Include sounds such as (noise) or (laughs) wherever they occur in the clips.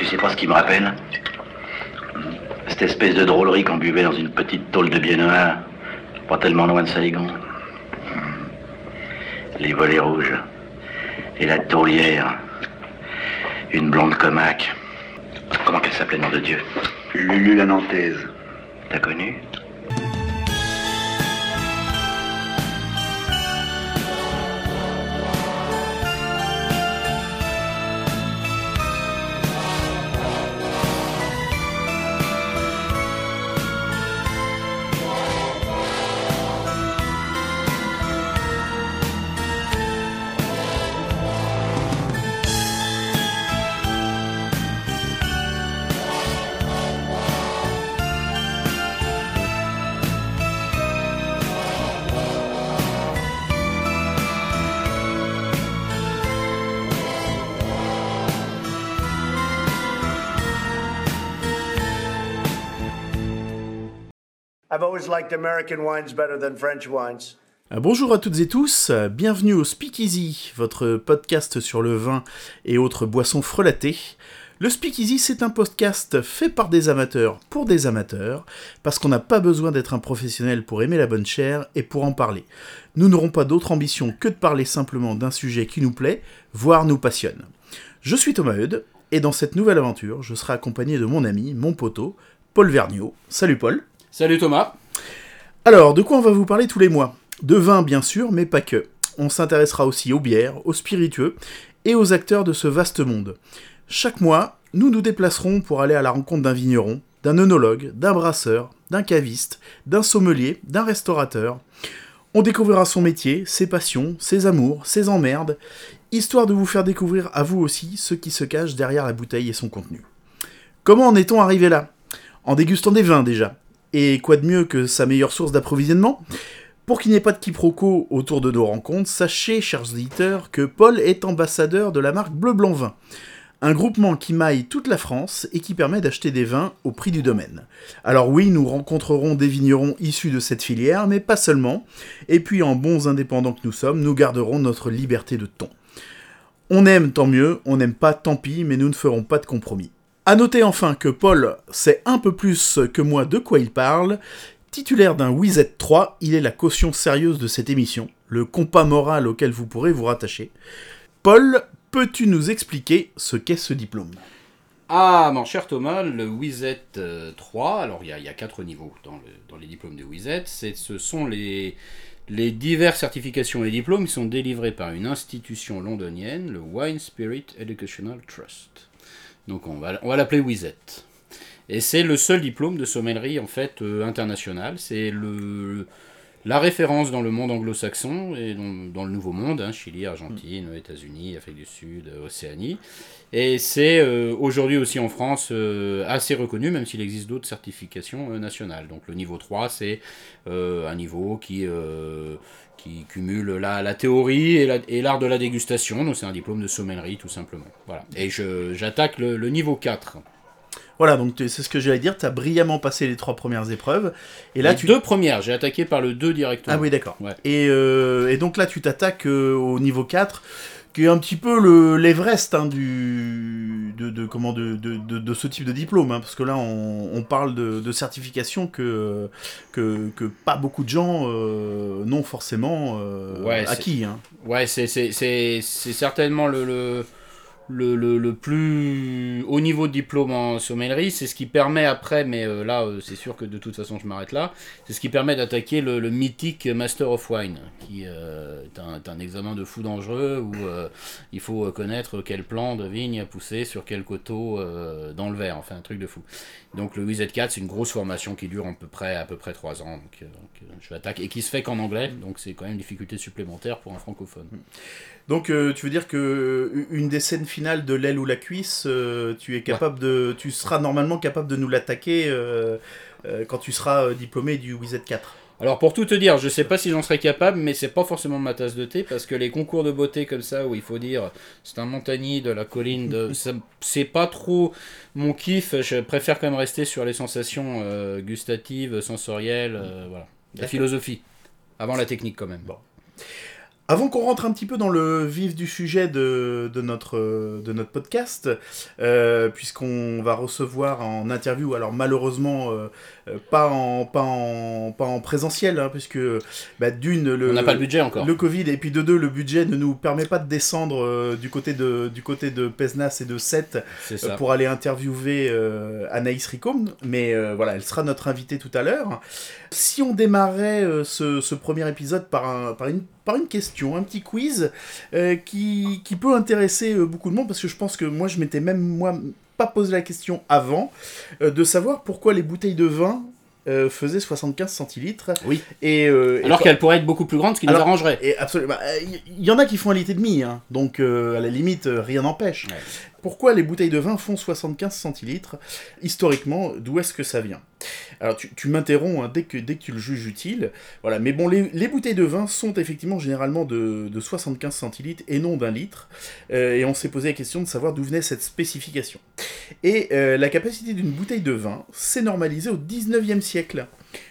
Tu sais pas ce qui me rappelle Cette espèce de drôlerie qu'on buvait dans une petite tôle de biennois, pas tellement loin de Saigon. Les volets rouges. Et la taulière. Une blonde comaque. Comment qu'elle s'appelait, nom de Dieu Lulu la Nantaise. T'as connu Always liked American wines better than French wines. Euh, Bonjour à toutes et tous, euh, bienvenue au Speakeasy, votre podcast sur le vin et autres boissons frelatées. Le Speakeasy, c'est un podcast fait par des amateurs pour des amateurs, parce qu'on n'a pas besoin d'être un professionnel pour aimer la bonne chair et pour en parler. Nous n'aurons pas d'autre ambition que de parler simplement d'un sujet qui nous plaît, voire nous passionne. Je suis Thomas Eudes, et dans cette nouvelle aventure, je serai accompagné de mon ami, mon poteau, Paul Vergniaud. Salut Paul. Salut Thomas. Alors, de quoi on va vous parler tous les mois? De vin, bien sûr, mais pas que. On s'intéressera aussi aux bières, aux spiritueux et aux acteurs de ce vaste monde. Chaque mois, nous nous déplacerons pour aller à la rencontre d'un vigneron, d'un œnologue, d'un brasseur, d'un caviste, d'un sommelier, d'un restaurateur. On découvrira son métier, ses passions, ses amours, ses emmerdes, histoire de vous faire découvrir à vous aussi ce qui se cache derrière la bouteille et son contenu. Comment en est-on arrivé là? En dégustant des vins déjà. Et quoi de mieux que sa meilleure source d'approvisionnement? Pour qu'il n'y ait pas de quiproquo autour de nos rencontres, sachez, chers auditeurs, que Paul est ambassadeur de la marque Bleu Blanc Vin. Un groupement qui maille toute la France et qui permet d'acheter des vins au prix du domaine. Alors oui, nous rencontrerons des vignerons issus de cette filière, mais pas seulement. Et puis en bons indépendants que nous sommes, nous garderons notre liberté de ton. On aime, tant mieux, on n'aime pas, tant pis, mais nous ne ferons pas de compromis. A noter enfin que Paul sait un peu plus que moi de quoi il parle. Titulaire d'un Wizet 3, il est la caution sérieuse de cette émission, le compas moral auquel vous pourrez vous rattacher. Paul, peux-tu nous expliquer ce qu'est ce diplôme? Ah, mon cher Thomas, le WIZET euh, 3, alors il y, a- quatre niveaux dans, le- dans les diplômes de c'est- ce sont les, les diverses certifications et diplômes qui sont délivrés par une institution londonienne, le Wine Spirit Educational Trust. Donc on va, on va l'appeler WIZET. Et c'est le seul diplôme de sommellerie en fait euh, international. C'est le la référence dans le monde anglo-saxon et dans, dans le Nouveau Monde, hein, Chili, Argentine, États-Unis, Afrique du Sud, euh, Océanie. Et c'est euh, aujourd'hui aussi en France euh, assez reconnu, même s'il existe d'autres certifications euh, nationales. Donc le niveau 3, c'est un niveau qui, qui cumule la, la théorie et la- et l'art de la dégustation. Donc c'est un diplôme de sommellerie tout simplement. Voilà. Et j'attaque le, le niveau 4. Voilà, donc c'est ce que j'allais dire, tu as brillamment passé les trois premières épreuves, et là Les tu... deux premières, j'ai attaqué par le 2 directement. Ah oui, d'accord. Ouais. Et, euh, et donc là, tu t'attaques euh, au niveau 4, qui est un petit peu le l'Everest hein, du, de, de, comment, de, de, de, ce type de diplôme, hein, parce que là, on, on parle de, certification que, que, que pas beaucoup de gens euh, n'ont forcément euh, Ouais, acquis. Hein. Ouais, c'est, c'est, c'est, c'est certainement le, le, le, plus haut niveau de diplôme en sommellerie. C'est ce qui permet après, mais euh, là, euh, c'est sûr que de toute façon, je m'arrête là. C'est ce qui permet d'attaquer le, mythique Master of Wine, qui euh, est, un, examen de fou dangereux où il faut connaître quel plan de vigne a poussé sur quel coteau dans le verre. Enfin, un truc de fou. Donc, le WZ4, c'est une grosse formation qui dure à peu près, à peu près 3 ans. Donc, je et qui se fait qu'en anglais. Donc, c'est quand même une difficulté supplémentaire pour un francophone. Donc, euh, tu veux dire que euh, une des scènes finales de l'aile ou la cuisse, euh, tu es capable de, tu seras normalement capable de nous l'attaquer euh, quand tu seras diplômé du WZ 4. Alors pour tout te dire, je sais pas si j'en serais capable, mais c'est pas forcément ma tasse de thé parce que les concours de beauté comme ça où il faut dire c'est un montagnier de la colline, de, (laughs) c'est pas trop mon kiff. Je préfère quand même rester sur les sensations gustatives, sensorielles, voilà, la philosophie avant la technique quand même. Bon. Avant qu'on rentre un petit peu dans le vif du sujet de, de notre, de notre podcast, euh, puisqu'on va recevoir en interview, alors malheureusement euh, euh, pas, en, pas, en, pas en présentiel, hein, puisque bah, d'une, le, On n'a pas le budget encore. le Covid, et puis de deux, le budget ne nous permet pas de descendre euh, du, côté de, du côté de Pesnas et de ça. pour aller interviewer Anaïs Ricôme, mais voilà, elle sera notre invitée tout à l'heure. Si on démarrait ce, ce premier épisode par, un, par, une, par une question, un petit quiz, euh, qui, qui peut intéresser euh, beaucoup de monde, parce que je pense que moi, je m'étais même, moi, pas posé la question avant, euh, de savoir pourquoi les bouteilles de vin euh, faisaient 75 centilitres. Oui. Et, euh, Alors quand- qu'elle pourrait être beaucoup plus grande, ce qui nous arrangerait. et absolument. Il y, en a qui font un litre et demi, hein, donc euh, à la limite, rien n'empêche. Ouais. Pourquoi les bouteilles de vin font 75 centilitres? Historiquement, d'où est-ce que ça vient? Alors, tu, tu m'interromps hein, dès, que, tu le juges utile. Voilà, mais bon, les, les bouteilles de vin sont effectivement généralement de, de 75 centilitres et non d'un litre. Euh, et on s'est posé la question de savoir d'où venait cette spécification. Et euh, la capacité d'une bouteille de vin s'est normalisée au 19e siècle.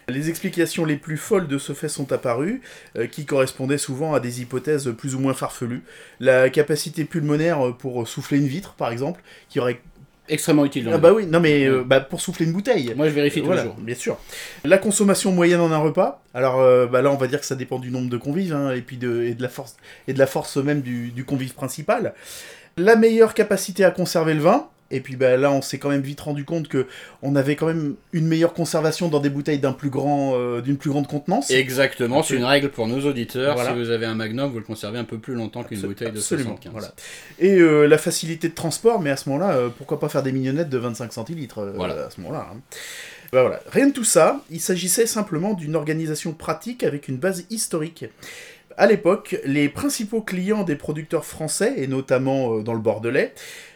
Les explications les plus folles de ce fait sont apparues, euh, qui correspondaient souvent à des hypothèses plus ou moins farfelues. La capacité pulmonaire pour souffler une vitre, par exemple, qui aurait... Extrêmement utile. dans Ah bah oui, non mais euh, bah, pour souffler une bouteille. Moi, je vérifie tous Voilà, les jours. bien sûr. La consommation moyenne en un repas. Alors euh, bah là, on va dire que ça dépend du nombre de convives hein, et puis de, et de la force et de la force même du, du convive principal. La meilleure capacité à conserver le vin. Et puis bah, là, on s'est quand même vite rendu compte que on avait quand même une meilleure conservation dans des bouteilles d'un plus grand, euh, d'une plus grande contenance. Exactement, c'est une règle pour nos auditeurs. Voilà. Si vous avez un magnum, vous le conservez un peu plus longtemps qu'une bouteille de absolument, 75. voilà. Et euh, la facilité de transport, mais à ce moment-là, euh, pourquoi pas faire des mignonnettes de 25 centilitres Voilà. à ce moment-là. hein. Bah voilà. Rien de tout ça, il s'agissait simplement d'une organisation pratique avec une base historique. À l'époque, les principaux clients des producteurs français, et notamment euh, dans le Bordelais,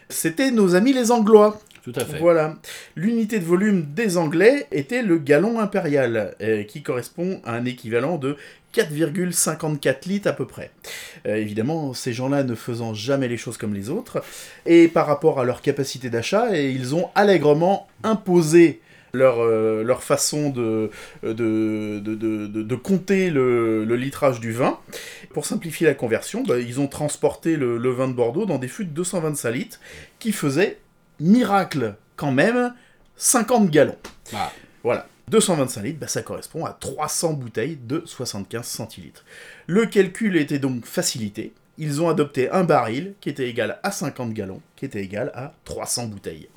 c'était nos amis les Anglois. Tout à fait. Voilà. L'unité de volume des Anglais était le gallon impérial, euh, qui correspond à un équivalent de 4,54 litres à peu près. Euh, évidemment, ces gens-là ne faisant jamais les choses comme les autres, et par rapport à leur capacité d'achat, et ils ont allègrement imposé leur, euh, leur façon de, de, de, de, compter le, le litrage du vin. Pour simplifier la conversion, bah, ils ont transporté le, le vin de Bordeaux dans des fûts de 225 litres, qui faisaient, miracle quand même, 50 gallons. Ah. Voilà. 225 litres, bah, ça correspond à 300 bouteilles de 75 centilitres. Le calcul était donc facilité. Ils ont adopté un baril qui était égal à 50 gallons, qui était égal à 300 bouteilles.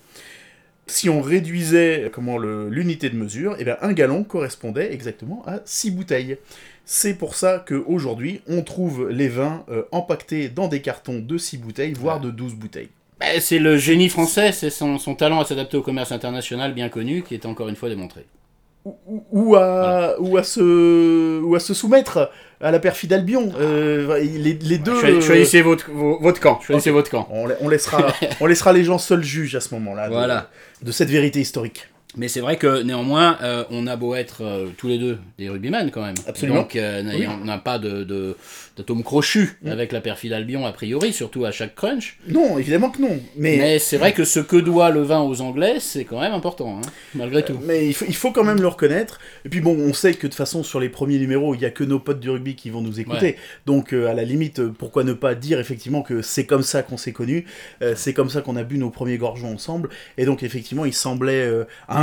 Si on réduisait comment l'unité de mesure, eh bien, un gallon correspondait exactement à 6 bouteilles. C'est pour ça qu'aujourd'hui, on trouve les vins euh, empaquetés dans des cartons de 6 bouteilles, voire de 12 bouteilles. Bah, c'est le génie français, c'est son, son talent à s'adapter au commerce international bien connu qui est encore une fois démontré. ou, ou à, ou, à se, ou à se soumettre à la perfide Albion. Euh, les, les deux. Euh, Choisissez votre, votre camp. Choisissez votre camp. on, la- on laissera, on laissera les gens seuls juges à ce moment-là de- Voilà. de, cette vérité historique. Mais c'est vrai que néanmoins, euh, on a beau être euh, tous les deux des rugbymen quand même. Absolument. Donc euh, Oui. on n'a pas de, de, d'atome crochu avec la perfide Albion a priori, surtout à chaque crunch. Non, évidemment que non. Mais, Mais c'est vrai que ce que doit le vin aux Anglais, c'est quand même important, hein, malgré tout. mais il, faut, il faut quand même le reconnaître. Et puis bon, on sait que de toute façon, sur les premiers numéros, il n'y a que nos potes du rugby qui vont nous écouter. Donc à la limite, pourquoi ne pas dire effectivement que c'est comme ça qu'on s'est connus, c'est comme ça qu'on a bu nos premiers gorgeons ensemble. Et donc effectivement, il semblait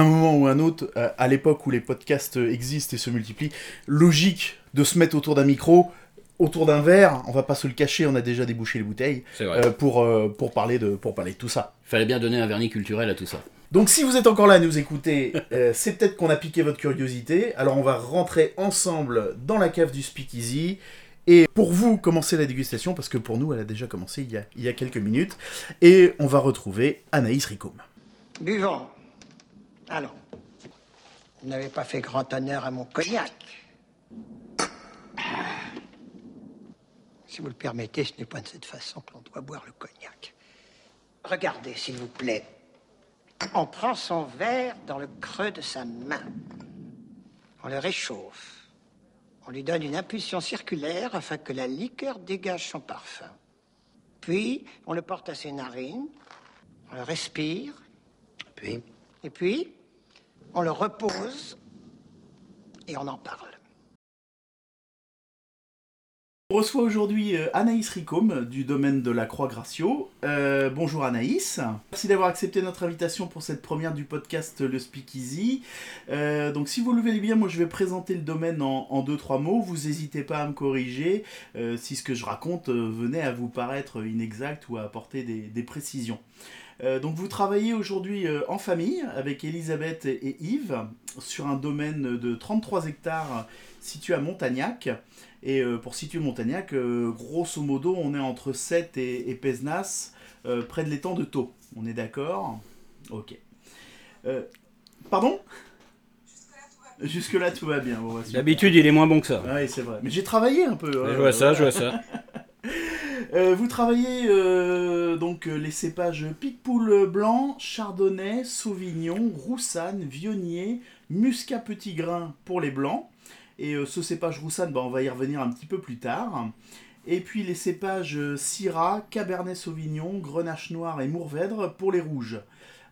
un moment ou un autre, euh, à l'époque où les podcasts euh, existent et se multiplient, logique de se mettre autour d'un micro. Autour d'un verre, on va pas se le cacher, on a déjà débouché les bouteilles euh, pour, euh, pour, parler de, pour parler de tout ça. Il fallait bien donner un vernis culturel à tout ça. Donc si vous êtes encore là à nous écouter, euh, c'est peut-être qu'on a piqué votre curiosité. Alors on va rentrer ensemble dans la cave du Speakeasy. Et pour vous, commencer la dégustation, parce que pour nous, elle a déjà commencé il y a, il y a quelques minutes. Et on va retrouver Anaïs Ricôme. Buvons. Allons. Vous n'avez pas fait grand honneur à mon cognac. Si vous le permettez, ce n'est pas de cette façon que l'on doit boire le cognac. Regardez, s'il vous plaît. On prend son verre dans le creux de sa main. On le réchauffe. On lui donne une impulsion circulaire afin que la liqueur dégage son parfum. Puis, on le porte à ses narines. On le respire. Puis, Et puis, on le repose et on en parle. On reçoit aujourd'hui euh, Anaïs Ricôme du domaine de la Croix-Gratio. Euh, bonjour Anaïs. Merci d'avoir accepté notre invitation pour cette première du podcast Le Speakeasy. Euh, donc si vous le voulez bien, moi je vais présenter le domaine en, deux trois mots. Vous n'hésitez pas à me corriger euh, si ce que je raconte euh, venait à vous paraître inexact ou à apporter des précisions. Euh, donc vous travaillez aujourd'hui euh, en famille avec Elisabeth et, et Yves sur un domaine de 33 hectares situé à Montagnac. Et euh, pour situer Montagnac, grosso modo, on est entre 7 et, et Pézenas, près de l'étang de Thau. On est d'accord? Ok. Pardon? Jusque-là, tout va bien. Bon, bah. D'habitude, il est moins bon que ça. Oui, c'est vrai. Mais j'ai travaillé un peu. Je hein, vois ça, je vois ça. (laughs) Euh, vous travaillez euh, donc euh, les cépages Picpoul blanc, Chardonnay, Sauvignon, Roussanne, Vionnier, Muscat petit grain pour les blancs. Et ce cépage Roussanne, bah, on va y revenir un petit peu plus tard. Et puis les cépages Syrah, Cabernet Sauvignon, Grenache noir et Mourvèdre pour les rouges.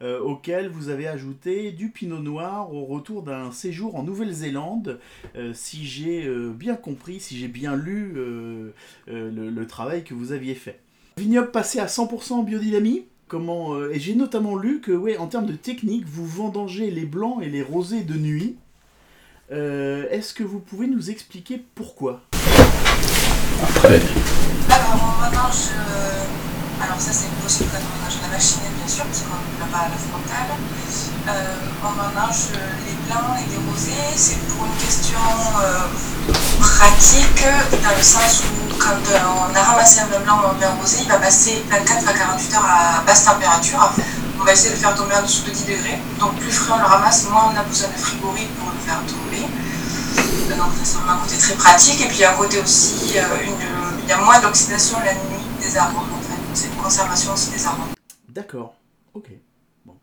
Euh, auxquels vous avez ajouté du pinot noir au retour d'un séjour en Nouvelle-Zélande, euh, si j'ai euh, bien compris, si j'ai bien lu euh, euh, le, le travail que vous aviez fait. Vignoble passé à 100% en biodynamie Comment, euh, et j'ai notamment lu que, ouais, en termes de technique, vous vendangez les blancs et les rosés de nuit. Euh, Est-ce que vous pouvez nous expliquer pourquoi? Après. Alors, on euh, alors, ça, c'est possible quand on mélange la machine, bien sûr, parce qu'on ne l'a pas à la frontale. Euh, on mélange les blancs et les rosés. C'est pour une question euh, pratique, dans le sens où, quand euh, on a ramassé un blanc ou un rosé, il va passer 24 à 48 heures à basse température. On va essayer de le faire tomber en dessous de 10 degrés. Donc, plus frais on le ramasse, moins on a besoin de frigorie pour le faire tomber. Donc ça, c'est un côté très pratique. Et puis il y a un côté aussi, euh, il y a moins d'oxydation la nuit des arômes en fait. C'est une conservation aussi des arômes. D'accord, ok. Bon.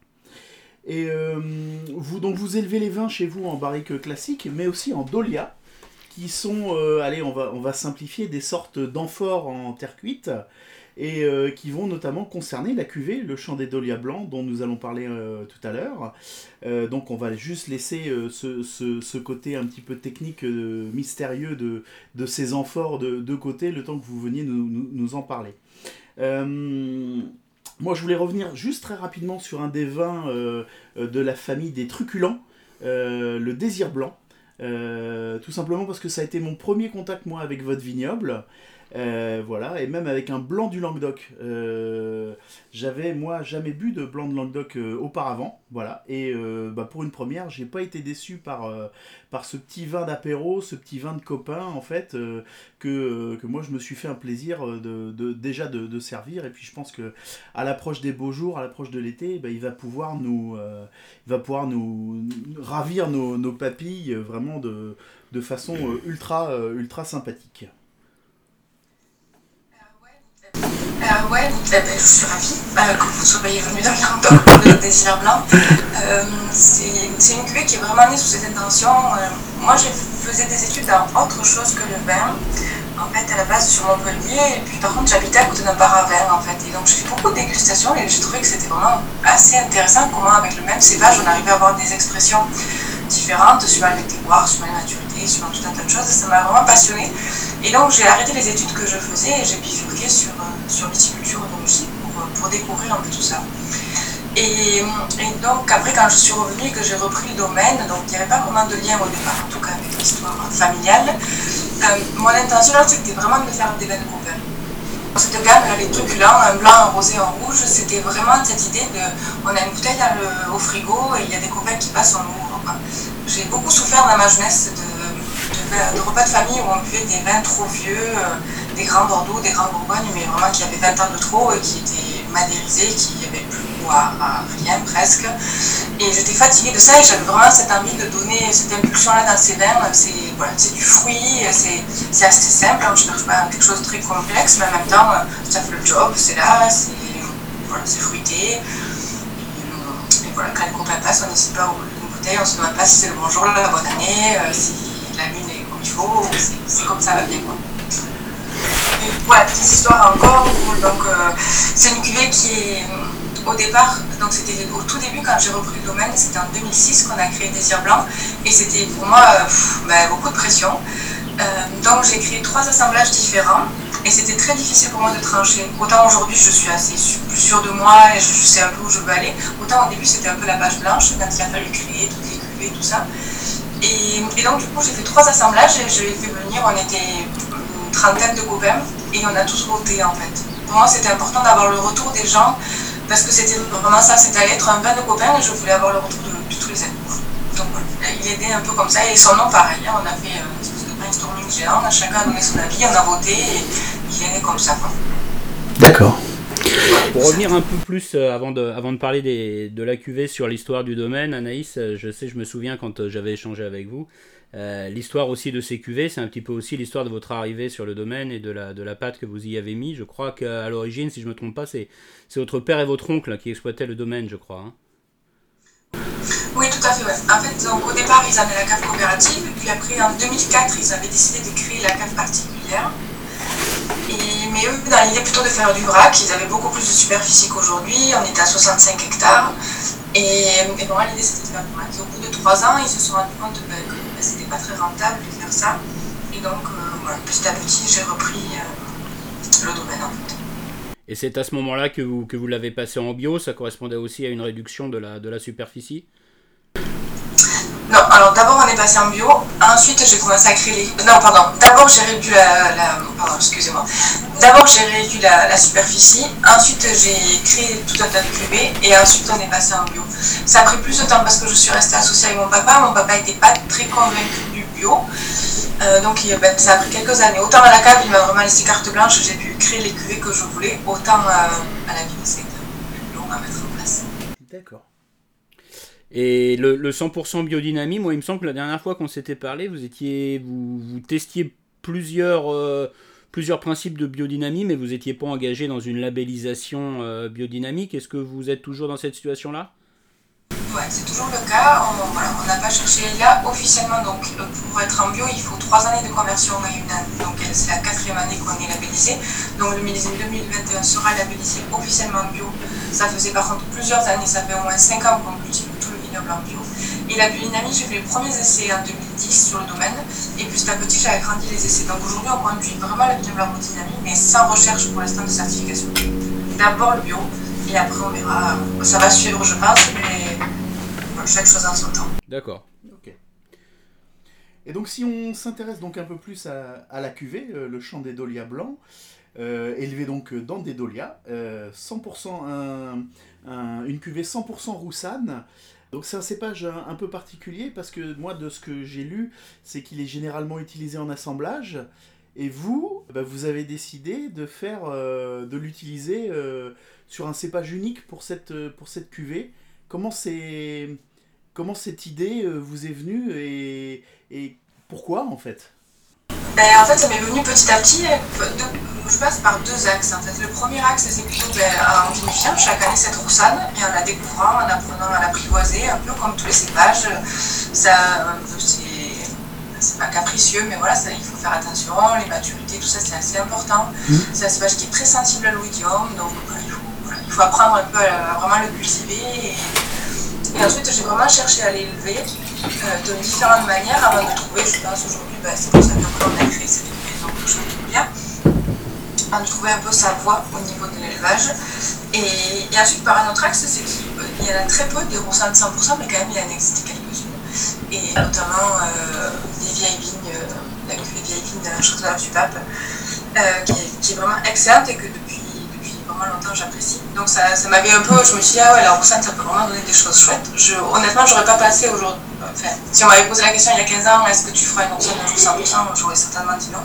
Et euh, vous, donc vous élevez les vins chez vous en barrique classique, mais aussi en dolia, qui sont, euh, allez, on va, on va simplifier, des sortes d'amphores en terre cuite, et euh, qui vont notamment concerner la cuvée, le champ des dolias blancs, dont nous allons parler tout à l'heure. Donc on va juste laisser ce, ce- côté un petit peu technique, mystérieux de, de ces amphores de, de côté, le temps que vous veniez nous- nous en parler. Euh, moi, je voulais revenir juste très rapidement sur un des vins euh, de la famille des truculents, euh, le désir blanc. Tout simplement parce que ça a été mon premier contact, moi, avec votre vignoble. Euh, voilà, et même avec un blanc du Languedoc. Euh, J'avais, moi, jamais bu de blanc de Languedoc euh, auparavant. Voilà, et bah, pour une première, j'ai pas été déçu par, par ce petit vin d'apéro, ce petit vin de copain, en fait, que, que moi, je me suis fait un plaisir de, de- déjà de, servir. Et puis, je pense que à l'approche des beaux jours, à l'approche de l'été, bah, il va pouvoir nous, va pouvoir nous, ravir nos, nos papilles vraiment de, de façon ultra, ultra sympathique. Euh, ouais, eh ben, je suis ravie euh, que vous soyez venu dans le Languedoc de Désir Blanc. Euh, c'est c'est une cuvée qui est vraiment née sous cette intention. Euh, moi, je faisais des études dans autre chose que le vin. En fait, à la base sur Montpellier, et puis par contre, j'habitais à côté d'un bar à vin, en fait. Et donc, j'ai fait beaucoup de dégustations et j'ai trouvé que c'était vraiment assez intéressant comment, avec le même cépage, on arrivait à avoir des expressions différentes, suivant les terroirs, suivant la maturité, suivant tout un tas de choses. Ça m'a vraiment passionnée. Et donc, j'ai arrêté les études que je faisais et j'ai bifurqué sur, euh, sur viticulture œnologie pour, euh, pour découvrir un peu tout ça. Et, et donc, après, quand je suis revenue et que j'ai repris le domaine, donc il n'y avait pas vraiment de lien au départ, en tout cas avec l'histoire familiale, euh, mon intention c'était vraiment de faire des vins de copains. Cette gamme, là, les truculents, un blanc, un rosé, un rouge, c'était vraiment cette idée de on a une bouteille au frigo et il y a des copains qui passent, on ouvre. J'ai beaucoup souffert dans ma jeunesse de, de- de repas de famille où on buvait des vins trop vieux, euh, des grands Bordeaux, des grands Bourgognes, mais vraiment qui avaient 20 ans de trop et qui étaient madérisés, qui n'avaient plus à, rien presque. Et j'étais fatiguée de ça et j'avais vraiment cette envie de donner cette impulsion-là dans ces vins. C'est du fruit, c'est assez simple, hein, je ne cherche pas quelque chose de très complexe, mais en même temps, euh, ça fait le job, c'est là, c'est fruité. Et, euh, voilà, quand les copains passent, on n'hésite pas à ouvrir une bouteille, on se demande pas si c'est le bonjour, la bonne année, euh, si la lune est il faut, c'est- comme ça va bien. Quoi. Et voilà, petite histoire encore, donc euh, c'est une cuvée qui est au départ, donc c'était au tout début quand j'ai repris le domaine, c'était en 2006 qu'on a créé Désir Blanc, et c'était pour moi euh, ben, beaucoup de pression. Euh, donc j'ai créé trois assemblages différents et c'était très difficile pour moi de trancher. Autant aujourd'hui je suis assez plus sûre de moi et je, sais un peu où je veux aller, autant au début c'était un peu la page blanche quand il a fallu créer toutes les cuvées tout ça. Et, donc du coup j'ai fait trois assemblages et je les ai fait venir, on était une trentaine de copains et on a tous voté en fait. Pour moi c'était important d'avoir le retour des gens parce que c'était vraiment ça, c'était aller être un bain de copains et je voulais avoir le retour de, tous les animaux. Donc voilà, il aidait un peu comme ça et son nom pareil, hein, on a fait euh, une espèce de brainstorming géant, chacun a donné son avis, on a voté et il est né comme ça. D'accord. Pour revenir un peu plus euh, avant de, parler de la cuvée sur l'histoire du domaine, Anaïs, euh, je sais, je me souviens quand j'avais échangé avec vous, l'histoire aussi de ces cuvées, c'est un petit peu aussi l'histoire de votre arrivée sur le domaine et de la, de pâte que vous y avez mis. Je crois qu'à l'origine, si je ne me trompe pas, c'est votre père et votre oncle qui exploitaient le domaine, je crois. Hein. Oui, tout à fait. En fait, au départ, ils avaient la cave coopérative, puis après, en 2004, ils avaient décidé de créer la cave particulière. Mais eux, dans l'idée plutôt de faire du vrac, ils avaient beaucoup plus de superficie qu'aujourd'hui. On était à 65 hectares. Et, et l'idée, c'était de faire du vrac. au bout de trois ans, ils se sont rendus compte que ben, c'était pas très rentable de faire ça. Et donc, euh, petit à petit, j'ai repris euh, le domaine, en fait. Et c'est à ce moment-là que vous, que vous l'avez passé en bio, ça correspondait aussi à une réduction de la, de la superficie? Non, alors d'abord on est passé en bio, ensuite j'ai commencé à créer les... Non, pardon, d'abord j'ai réduit la... Pardon, excusez-moi. D'abord j'ai réduit la, superficie, ensuite j'ai créé tout un tas de cuvées, et ensuite on est passé en bio. Ça a pris plus de temps parce que je suis restée associée avec mon papa, mon papa n'était pas très convaincu du bio. Euh, donc ben, ça a pris quelques années. Autant à la cave, il m'a vraiment laissé carte blanche, j'ai pu créer les cuvées que je voulais, autant euh, à la ville, c'était long à mettre en place. D'accord. Et le, 100% biodynamie, moi il me semble que la dernière fois qu'on s'était parlé, vous étiez, vous, testiez plusieurs, euh, plusieurs principes de biodynamie, mais vous n'étiez pas engagé dans une labellisation biodynamique. Est-ce que vous êtes toujours dans cette situation-là? Ouais, c'est toujours le cas. On n'a pas cherché là officiellement. Donc, euh, pour être en bio, il faut trois années de conversion en Mayunan. Donc, c'est la quatrième année qu'on est labellisé. Donc, le millésime 2021 sera labellisé officiellement bio. Ça faisait par contre plusieurs années. Ça fait au moins cinq ans qu'on cultive tout le vignoble en bio. Et la biodynamie, j'ai fait les premiers essais en 2010 sur le domaine. Et petit à petit, j'ai agrandi les essais. Donc, aujourd'hui, on conduit vraiment le vignoble en biodynamie, mais sans recherche pour l'instant de certification. D'abord le bio. Et après, on verra. Ça va suivre, je pense, mais chaque chose en son temps. D'accord. Ok. Et donc, si on s'intéresse donc un peu plus à, la cuvée, euh, le champ des dolias blancs, euh, élevé donc dans des dolias, 100% euh, une cuvée 100% roussane. Donc c'est un cépage un, peu particulier parce que moi de ce que j'ai lu, c'est qu'il est généralement utilisé en assemblage. Et vous, bah, vous avez décidé de faire, de l'utiliser sur un cépage unique pour cette, pour cuvée. Comment comment cette idée euh, vous est venue et, pourquoi en fait? Ben, en fait, ça m'est venu petit à petit. Je passe par deux axes. En fait. Le premier axe, c'est plutôt ben, en vinifiant chaque année cette roussane et en la découvrant, en apprenant à l'apprivoiser, un peu comme tous les cépages. Ça, c'est pas capricieux, mais voilà, ça, il faut faire attention. Les maturités, tout ça, c'est assez important. Mmh. C'est un cépage qui est très sensible à l'oïdium, donc il, faut, apprendre un peu à, vraiment le cultiver. Et ensuite, j'ai vraiment cherché à l'élever euh, de différentes manières avant de trouver, je pense aujourd'hui, bah, c'est pour ça qu'on a créé cette maison que je bien, avant de trouver un peu sa voie au niveau de l'élevage. Et, ensuite, par un autre axe, c'est qu'il y en a très peu des roussins de 100%, mais quand même, il en existe quelques-unes. Et notamment euh, des vieilles vignes, euh, la cuvée vieille vigne de la Château du Pape, qui, qui, est vraiment excellente et que depuis longtemps j'apprécie. Donc ça, ça m'avait un peu, je me suis dit, ah ouais, la roussane, ça peut vraiment donner des choses chouettes. Je, honnêtement, j'aurais pas passé aujourd'hui. Enfin, si on m'avait posé la question il y a 15 ans, est-ce que tu feras une roussane de 100% J'aurais certainement dit non.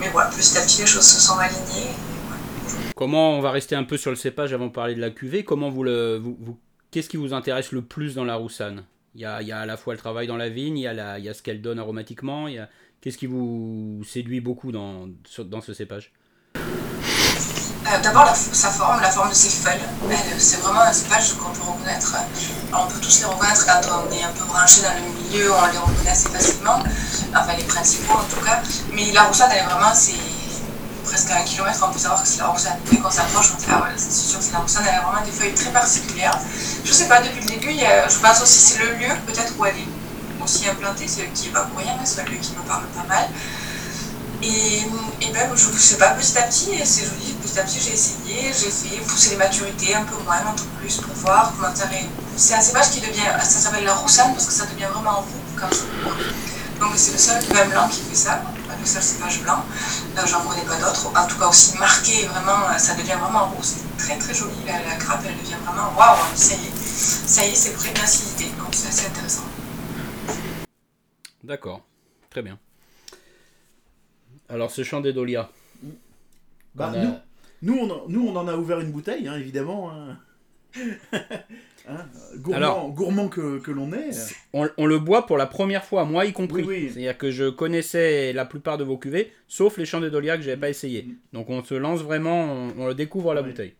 Mais voilà, petit à petit, les choses se sont alignées. Comment on va rester un peu sur le cépage avant de parler de la cuvée? Comment vous le, vous, qu'est-ce qui vous intéresse le plus dans la roussane il y, a, il y a à la fois le travail dans la vigne, il y a, la, il y a ce qu'elle donne aromatiquement. Qu'est-ce qui vous séduit beaucoup dans, dans ce cépage? Euh, d'abord, sa forme, la forme de ses feuilles. C'est vraiment un cépage qu'on peut reconnaître. on peut tous les reconnaître quand on est un peu branché dans le milieu, on les reconnaît assez facilement. Enfin, les principaux en tout cas. Mais la roussade, elle est vraiment, c'est presque un kilomètre, on peut savoir que c'est la roussade. Dès qu'on s'approche, on dit, ah ouais, c'est sûr que c'est la roussade. Elle a vraiment des feuilles très particulières. Je sais pas, depuis le début, je pense aussi c'est le lieu peut-être où elle est aussi implanté, c'est qui est pas pour rien, c'est lui qui me parle pas mal. Et, et ben, je sais pas, petit à petit, c'est joli, petit à petit j'ai essayé, j'ai fait pousser les maturités un peu moins, un peu plus pour voir comment ça C'est un cépage qui devient, ça s'appelle la roussane parce que ça devient vraiment roux quand je Donc c'est le seul vin blanc qui fait ça, le seul cépage blanc. Là j'en connais pas d'autres, en tout cas aussi marqué, vraiment, ça devient vraiment roux, c'est très très joli, la, la grappe elle devient vraiment waouh, ça y est, ça y est, c'est près de l'acidité, donc c'est assez intéressant. D'accord, très bien. Alors, ce chant des Dolias. Bah, a- nous, nous, on en, nous, on en a ouvert une bouteille, hein, évidemment. hein. (laughs) Hein, gourmand Alors- gourmand que, que l'on est. On, on le boit pour la première fois, moi y compris. Oui, oui. C'est-à-dire que je connaissais la plupart de vos cuvées, sauf les chants des Dolias que j'avais pas essayé. Mm. Donc on se lance vraiment, on, on le découvre à la bouteille.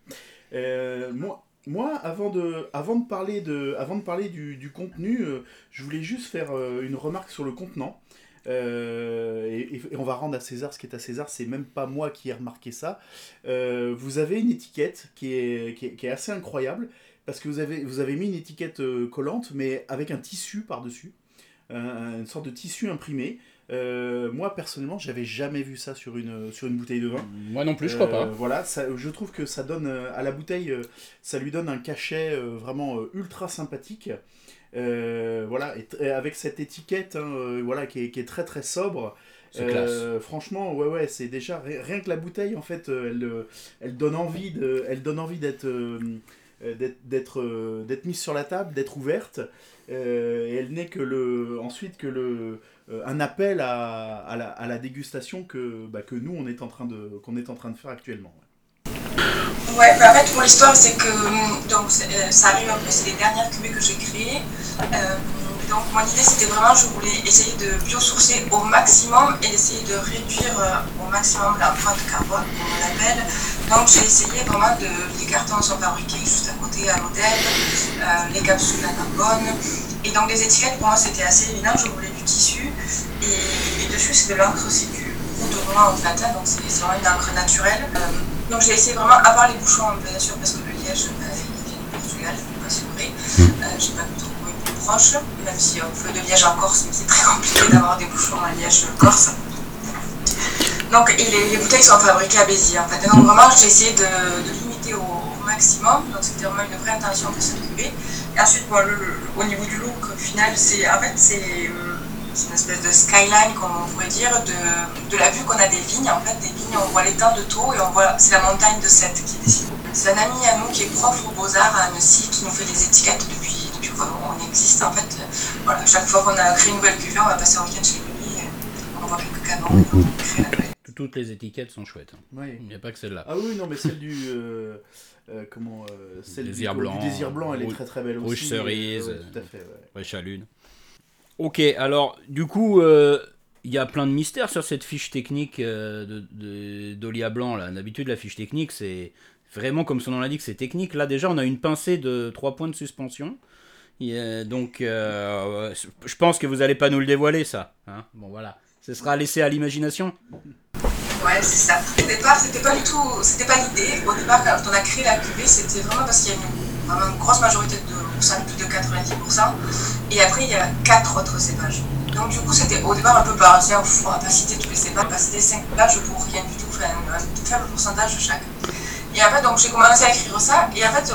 Euh, moi, moi, avant de, avant de parler, de, avant de parler du, du contenu, euh, je voulais juste faire euh, une remarque sur le contenant. Euh, et, on va rendre à César ce qui est à César, c'est même pas moi qui ai remarqué ça. Euh, vous avez une étiquette qui est, qui est, qui est assez incroyable, parce que vous avez, vous avez mis une étiquette euh, collante, mais avec un tissu par-dessus, Euh, une sorte de tissu imprimé. Moi, personnellement, j'avais jamais vu ça sur une, sur une bouteille de vin. Moi non plus, je crois pas. Voilà, ça, je trouve que ça donne à la bouteille, ça lui donne un cachet vraiment ultra sympathique. Euh, voilà, et, et avec cette étiquette, hein, euh, voilà, qui est, qui est très très sobre. Euh, franchement, ouais, ouais, c'est déjà ri- rien que la bouteille, en fait, euh, elle, euh, elle donne envie de, elle donne envie d'être, euh, d'être, d'être, d'être mise sur la table, d'être ouverte. Et elle n'est que le, ensuite que le, un appel à, à, la, à la dégustation que, bah, que nous on est en train de, qu'on est en train de faire actuellement. Ouais, bah en fait, pour l'histoire, c'est que donc, c'est- euh, ça arrive un peu, c'est les dernières cuvées que j'ai créées. Euh, donc, mon idée, c'était vraiment, je voulais essayer de biosourcer au maximum et d'essayer de réduire euh, au maximum l'empreinte carbone, comme on l'appelle. Donc, j'ai essayé vraiment de. Les cartons sont fabriqués juste à côté à l'hôtel, euh, les capsules à carbone. Et donc, les étiquettes, pour moi, c'était assez évident. Je voulais du tissu. Et, dessus, c'est de l'encre, c'est du roux de en fait. hein, donc, c'est vraiment une encre naturelle. Euh, donc j'ai essayé vraiment, à part les bouchons, bien sûr, parce que le liège, bah, il vient du Portugal, il n'est pas surpris. Euh, j'ai pas pu trouver plus proche, même si on fait de liège en Corse, mais c'est très compliqué d'avoir des bouchons en liège corse. Donc et les, les bouteilles sont fabriquées à Béziers en fait. Et donc vraiment j'ai essayé de, de limiter au, au maximum. Donc c'était vraiment une vraie intention pour cette cuvée. Et ensuite bon, le- le- au niveau du look final, c'est en fait c'est euh, c'est une espèce de skyline, comme on pourrait dire, de, de la vue qu'on a des vignes. En fait, des vignes, on voit l'étang de Thau et on voit, c'est la montagne de Sète qui est dessinée. C'est un ami à nous qui est prof aux Beaux-Arts à Annecy, qui nous fait des étiquettes depuis, depuis qu'on existe. En fait, voilà, chaque fois qu'on a créé une nouvelle cuvée, on va passer un week-end chez lui, et on envoie quelques canons, et on crée la nouvelle. Toutes les étiquettes sont chouettes. hein. Il n'y a pas que celle-là. Ah oui, non, mais celle du. euh, euh, comment euh, celle Désir du, blanc, du désir blanc, elle est rouge- très très belle rouge aussi. cerise, euh, tout à fait, ouais. Wesh à lune. Ok, alors du coup, euh, il y a plein de mystères sur cette fiche technique euh, d'Olia Blanc. D'habitude, la fiche technique, c'est vraiment comme son nom l'indique, c'est technique. Là, déjà, on a une pincée de 3 points de suspension. Euh, donc, je pense que vous n'allez pas nous le dévoiler, ça. hein. bon, voilà. Ce sera laissé à l'imagination. Ouais, c'est ça. Au départ, c'était pas du tout, c'était pas l'idée. Au départ, quand on a créé la cuvée, c'était vraiment parce qu'il y a une, vraiment une grosse majorité de Roussanne, plus de 90%. Et après, il y a quatre autres cépages. Donc, du coup, c'était au départ un peu par, pff, on va pas citer tous les cépages, on va citer 5 cépages pour rien du tout, enfin, un faible pourcentage de chaque. Et en fait, donc j'ai commencé à écrire ça, et en fait,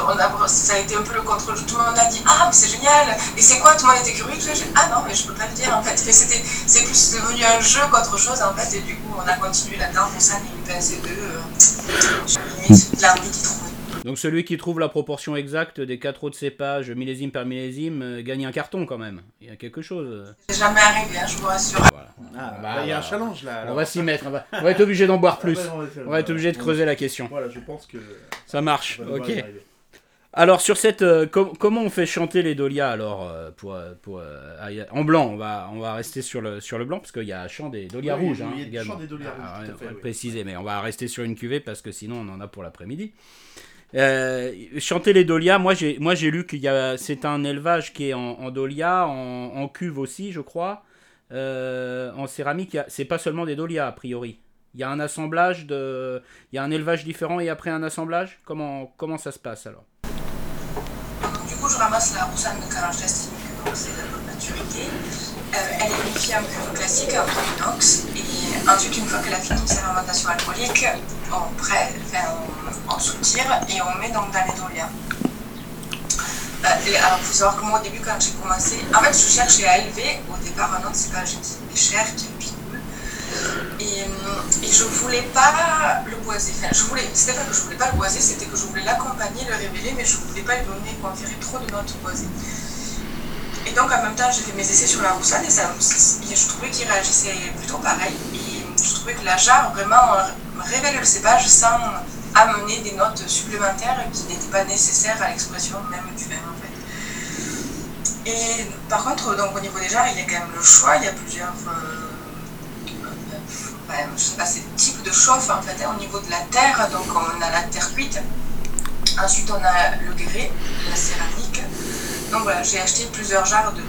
ça a été un peu le contrôle. Tout le monde a dit Ah, mais c'est génial Et c'est quoi Tout le monde était curieux. Ça, dit, Ah non, mais je peux pas le dire en fait. C'était, c'est plus devenu un jeu qu'autre chose en fait, et du coup, on a continué là-dedans. Pour ça, une pincée de. Euh, limite, l'envie d'y trouver. Donc, celui qui trouve la proportion exacte des quatre autres cépages, millésime par millésime, euh, gagne un carton quand même. Il y a quelque chose. euh. C'est jamais arrivé, hein, je vous rassure. Voilà. Ah, Bah, bah, il y a un challenge là. On alors. va s'y mettre. On va, on va être obligé d'en boire plus. Ah, bah, on va On être obligé de creuser la question. Voilà, je pense que. Ça marche. on Ok. Alors sur cette, euh, com- comment on fait chanter les dolias alors euh, pour, pour euh, ah, en blanc on va on va rester sur le sur le blanc parce qu'il y a un chant des dolias Oui, rouges oui, hein, il y a chant des dolias rouges, Ah, tout à on fait, va le oui. préciser mais on va rester sur une cuvée parce que sinon on en a pour l'après-midi. Euh, chanter les dolias, moi j'ai moi j'ai lu qu'il y a c'est un élevage qui est en, en dolias, en, cuve aussi je crois, Euh, en céramique. C'est pas seulement des dolias a priori. Il y a un assemblage de, il y a un élevage différent et après un assemblage. Comment comment ça se passe alors? Du coup, je ramasse la Roussanne de c'est la maturité. Euh, elle est unifiée en cuve classique en inox. Ensuite, une fois qu'elle a fini sa fermentation alcoolique, on, prête, enfin, on, soutire et on met donc dans dolias. Euh, alors, il faut savoir que moi, au début, quand j'ai commencé, en fait, je cherchais à élever au départ un autre cépage qui est cher, qui est picoule. Et, euh, et je voulais pas le boiser. Enfin, je voulais, c'était pas que je voulais pas le boiser, c'était que je voulais l'accompagner, le révéler, mais je voulais pas lui donner conférer trop de notes boisées. Et donc, en même temps, j'ai fait mes essais sur la roussade et, ça, je trouvais qu'il réagissait plutôt pareil. Trouvais que la jarre vraiment euh, révèle le cépage sans amener des notes supplémentaires qui n'étaient pas nécessaires à l'expression même du vin en fait. Et par contre, donc au niveau des jarres, il y a quand même le choix, il y a plusieurs euh, euh, types de chauffe en fait, hein, au niveau de la terre, donc on a la terre cuite, ensuite on a le grès, la céramique. Donc voilà, j'ai acheté plusieurs jarres de, de, de,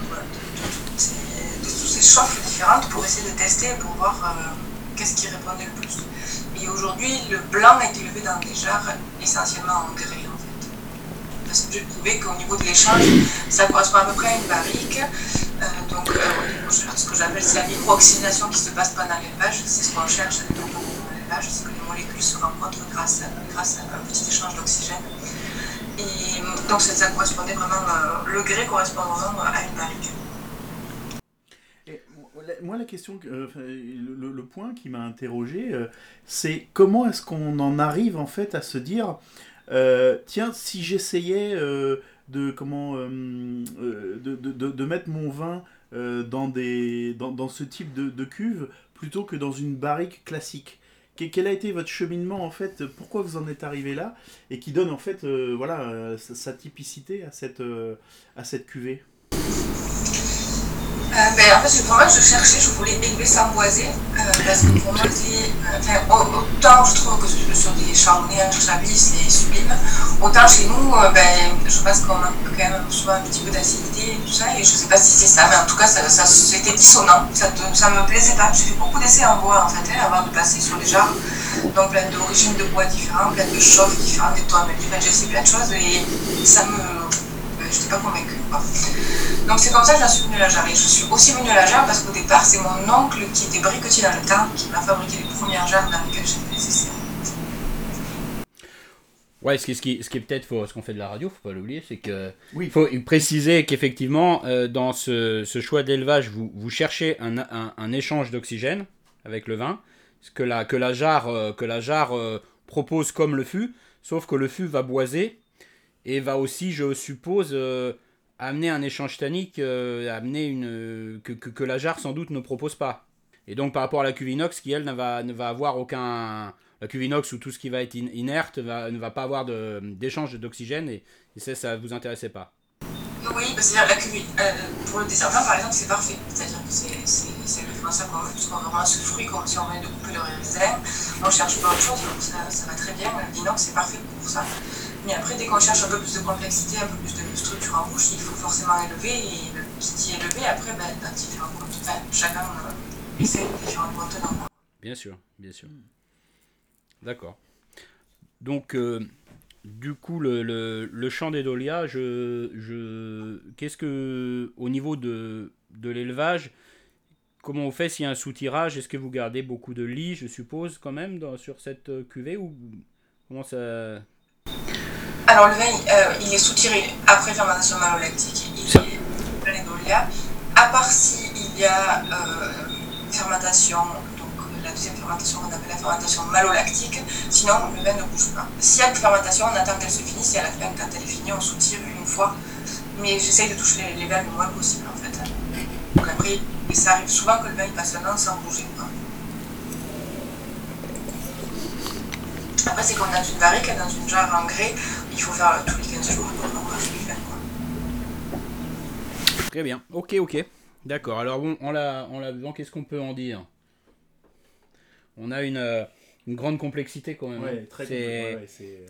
toutes ces, chauffes différentes pour essayer de tester pour voir qu'est-ce qui répondait le plus. Et aujourd'hui, le blanc est élevé dans des jarres essentiellement en grès en fait. Parce que j'ai trouvé qu'au niveau de l'échange, ça correspond à peu près à une barrique. Euh, donc, euh, ce que j'appelle c'est la micro-oxydation qui se passe pendant l'élevage, c'est ce qu'on cherche dans l'élevage, c'est que les molécules se rencontrent grâce à, un petit échange d'oxygène. Et donc ça, ça correspondait vraiment, euh, le grès correspond vraiment à une barrique. Moi, la question, euh, le, point qui m'a interrogé, euh, c'est comment est-ce qu'on en arrive en fait à se dire, euh, tiens, si j'essayais de comment de, de, mettre mon vin dans des dans, dans ce type de, cuve plutôt que dans une barrique classique? Que- Quel a été votre cheminement en fait? Pourquoi vous en êtes arrivé là? Et qui donne en fait voilà sa, typicité à cette à cette cuvée? Euh, ben, en fait, moi, je cherchais, je voulais élever sans boiser, euh, parce que pour moi, c'est. euh, autant je trouve que sur des un chablis, c'est sublime, autant chez nous, euh, ben, je pense qu'on manque quand même souvent un petit peu d'acidité et tout ça, et je sais pas si c'est ça, mais en tout cas, ça, ça, c'était dissonant, ça, te- ça me plaisait pas. J'ai fait beaucoup d'essais en bois, en fait, hein, avant de passer sur les jarres, donc plein d'origines de bois différents, plein de chauffes différentes, des enfin, j'ai essayé plein de choses, et ça me. Je n'étais pas convaincue. quoi. Donc c'est comme ça que j'en suis venue à la jarre. Et je suis aussi venue à la jarre parce qu'au départ, c'est mon oncle qui était briquetier dans le temps qui m'a fabriqué les premières jarres dans lesquelles j'ai fait les essais. Ouais, ce qui, ce qui, ce qui est peut-être, faut- ce qu'on fait de la radio, faut pas l'oublier, c'est que Oui. faut préciser qu'effectivement, euh, dans ce, ce choix d'élevage, vous, vous cherchez un, un, un échange d'oxygène avec le vin, ce que la, que la jarre, euh, que la jarre euh, propose comme le fût, sauf que le fût va boiser et va aussi, je suppose, euh, amener un échange tannique, euh, amener une, euh, que, que, que la jarre sans doute ne propose pas. Et donc par rapport à la cuve inox, qui elle ne va, ne va avoir aucun... La cuve inox ou tout ce qui va être in- inerte ne va pas avoir d'échange d'oxygène et, ça, ça vous intéressait pas. Oui, c'est-à-dire la. Euh, pour le dessert par exemple, c'est parfait. C'est-à-dire que c'est exactement ça qu'on veut, vraiment ce fruit comme si on venait de couper le raisin. On cherche pas autre chose, donc ça, ça va très bien. L'inox, c'est parfait pour ça. Mais après, dès qu'on cherche un peu plus de complexité, un peu plus de structure en bouche, il faut forcément élever. Et le, qui dit élevé, après, bah, dans différents comptes. Enfin, chacun euh, essaie différents contenants. Bien sûr, bien sûr. D'accord. Donc, euh, du coup, le, le, le champ des dolias, je, je, qu'est-ce que, au niveau de, de l'élevage, comment on fait s'il y a un soutirage Est-ce que vous gardez beaucoup de lits, je suppose, quand même, dans, sur cette euh, cuvée ou comment ça Alors le vin, euh, il est soutiré après fermentation malolactique, il est dolias, à part si il y a euh, fermentation, donc la deuxième fermentation qu'on appelle la fermentation malolactique, sinon le vin ne bouge pas. S'il y a une fermentation, on attend qu'elle se finisse et à la fin, quand elle est finie, on soutire une fois, mais j'essaye de toucher les, les vins le moins possible en fait. Donc après, et ça arrive souvent que le vin il passe un an sans bouger. Après, c'est comme dans une barrique, dans une jarre en grès, il faut faire euh, tous les 15 jours on. Quoi. Très bien. Ok, ok. D'accord. Alors bon, en la, en la qu'est-ce qu'on peut en dire? On a une, euh, une grande complexité quand même. hein. C'est- c'est.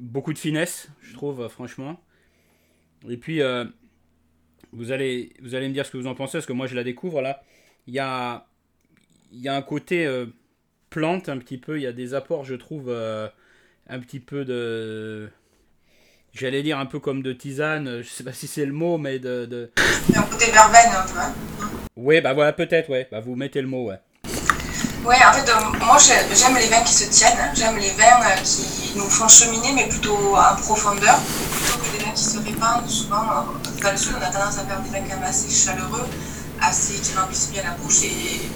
beaucoup de finesse, je trouve, euh, franchement. Et puis, euh, vous, allez, vous allez me dire ce que vous en pensez, parce que moi, je la découvre, là. Il y a, il y a un côté euh, plante, un petit peu. Il y a des apports, je trouve, euh, un petit peu de... j'allais dire un peu comme de tisane, je sais pas si c'est le mot, mais de. de... Un côté verveine un peu. Hein. Ouais, bah voilà, peut-être, ouais. Bah vous mettez le mot, ouais. Ouais, en fait, euh, moi j'ai- j'aime les vins qui se tiennent, hein. j'aime les vins euh, qui nous font cheminer, mais plutôt en profondeur, plutôt que des vins qui se répandent. Souvent, dans le sud, on a tendance à faire des vins quand même assez chaleureux, assez qui remplissent bien la bouche, et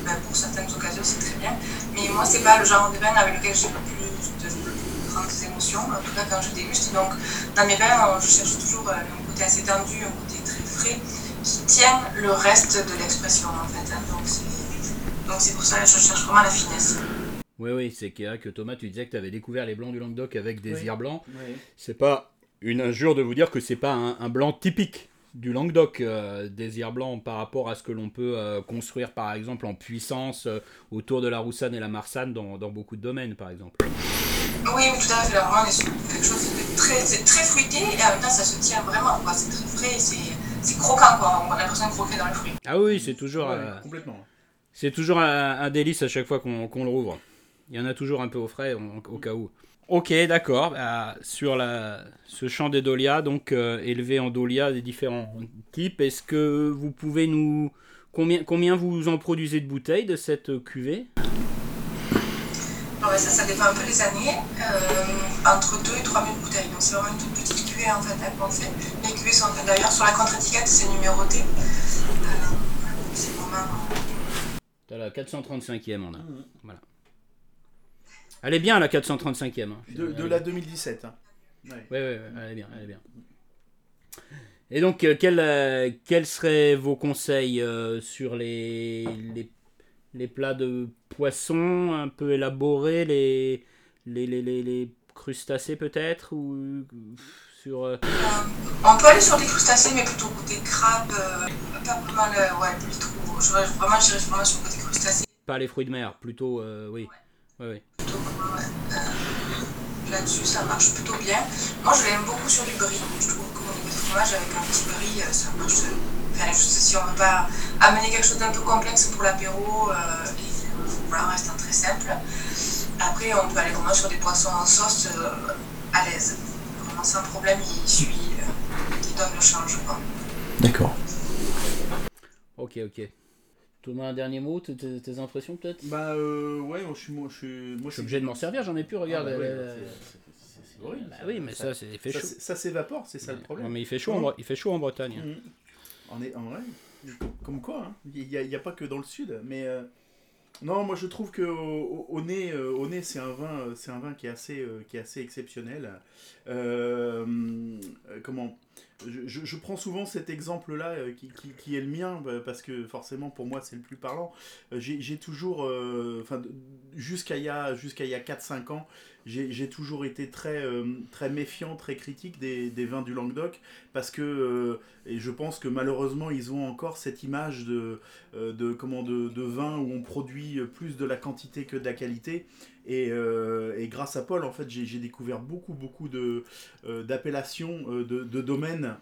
ben, pour certaines occasions, c'est très bien. Mais moi, c'est pas le genre de vin avec lequel j'ai le plus de grandes émotions, en tout cas quand je déguste. Donc, dans mes vins, je cherche toujours euh, un côté assez tendu, un côté très frais, qui tient le reste de l'expression, en fait. hein. Donc, c'est pour ça que je cherche vraiment la finesse. Oui, oui, c'est qu'il y a que Thomas, tu disais que tu avais découvert les blancs du Languedoc avec des Oui. irs blancs. Ouais. C'est pas une injure de vous dire que c'est pas un, un blanc typique du Languedoc, euh, des irs blancs par rapport à ce que l'on peut euh, construire par exemple en puissance euh, autour de la Roussanne et la Marsanne dans, dans beaucoup de domaines par exemple. Oui, tout à fait. Vraiment, on est sur quelque chose de très, c'est très fruité et en même temps, ça se tient vraiment. quoi. C'est très frais, c'est, c'est croquant. Quoi. On a l'impression de croquer dans le fruit. Ah oui, c'est toujours, Ouais, euh, complètement. c'est toujours un, un délice à chaque fois qu'on qu'on le rouvre. Il y en a toujours un peu au frais en- au cas où. Ok, d'accord. Bah, sur la, ce champ des dolias, donc euh, élevé en dolias des différents types, est-ce que vous pouvez nous... Combien, combien vous en produisez de bouteilles de cette cuvée? Ouais, ça, ça dépend un peu des années. Euh, entre 2 et 3 000 bouteilles. Donc, c'est vraiment une toute petite cuvée en fait à penser. Les cuvées sont d'ailleurs sur la contre-étiquette, c'est numéroté. Euh, c'est vraiment. T'as la 435e en a. Voilà. Elle est bien la 435e. hein. De, de la 2017. hein. Ouais. Ouais, ouais, ouais, elle est bien, elle est bien. Et donc, euh, quels, euh, quels seraient vos conseils euh, sur les, les, les plats de poisson un peu élaborés, les, les, les, les, les crustacés peut-être ou sur euh, On peut aller sur des crustacés, mais plutôt côté crabe. euh, pas le. Ouais, plutôt. Vraiment, vraiment sur le côté crustacé. pas les fruits de mer, plutôt euh, oui. Ouais. Là-dessus, ça marche plutôt bien. Moi, je l'aime beaucoup sur du brie. Je trouve qu'au niveau du fromage, avec un petit brie, euh, ça marche. euh, Enfin, juste si on ne veut pas amener quelque chose d'un peu complexe pour l'apéro, euh, et voilà, restant très simple. Après, on peut aller vraiment sur des poissons en sauce euh, à l'aise. Vraiment sans problème, il suit, euh, il donne le change. Quoi. D'accord. Ok, ok. Thomas, un dernier mot, tes, impressions peut-être? Bah euh, ouais, moi, je suis moi je suis moi Je suis obligé de m'en servir, j'en ai plus, regarde. Ah, bah ouais, c'est- c'est horrible. bah oui, mais ça, c'est il fait ça, chaud. c'est- ça s'évapore, c'est ça le problème. mais il fait chaud, en, il fait chaud en Bretagne. Mhm. En, est, en vrai, comme quoi, hein. il n'y a, il y a pas que dans le sud, mais euh, non, moi je trouve que au, nez, euh, au nez, c'est un vin, euh, c'est un vin qui est assez, euh, qui est assez exceptionnel. Comment? Je, prends souvent cet exemple-là qui, qui- est le mien bah, parce que forcément pour moi c'est le plus parlant. J'ai toujours, enfin jusqu'à il y a jusqu'à il y a 4-5 ans, j'ai toujours été très euh, très méfiant, très critique des, des vins du Languedoc parce que euh, et je pense que malheureusement ils ont encore cette image de euh, de comment de, de vin où on produit plus de la quantité que de la qualité. Et, euh, et grâce à Paul en fait j'ai découvert beaucoup beaucoup d'appellations de, de domaines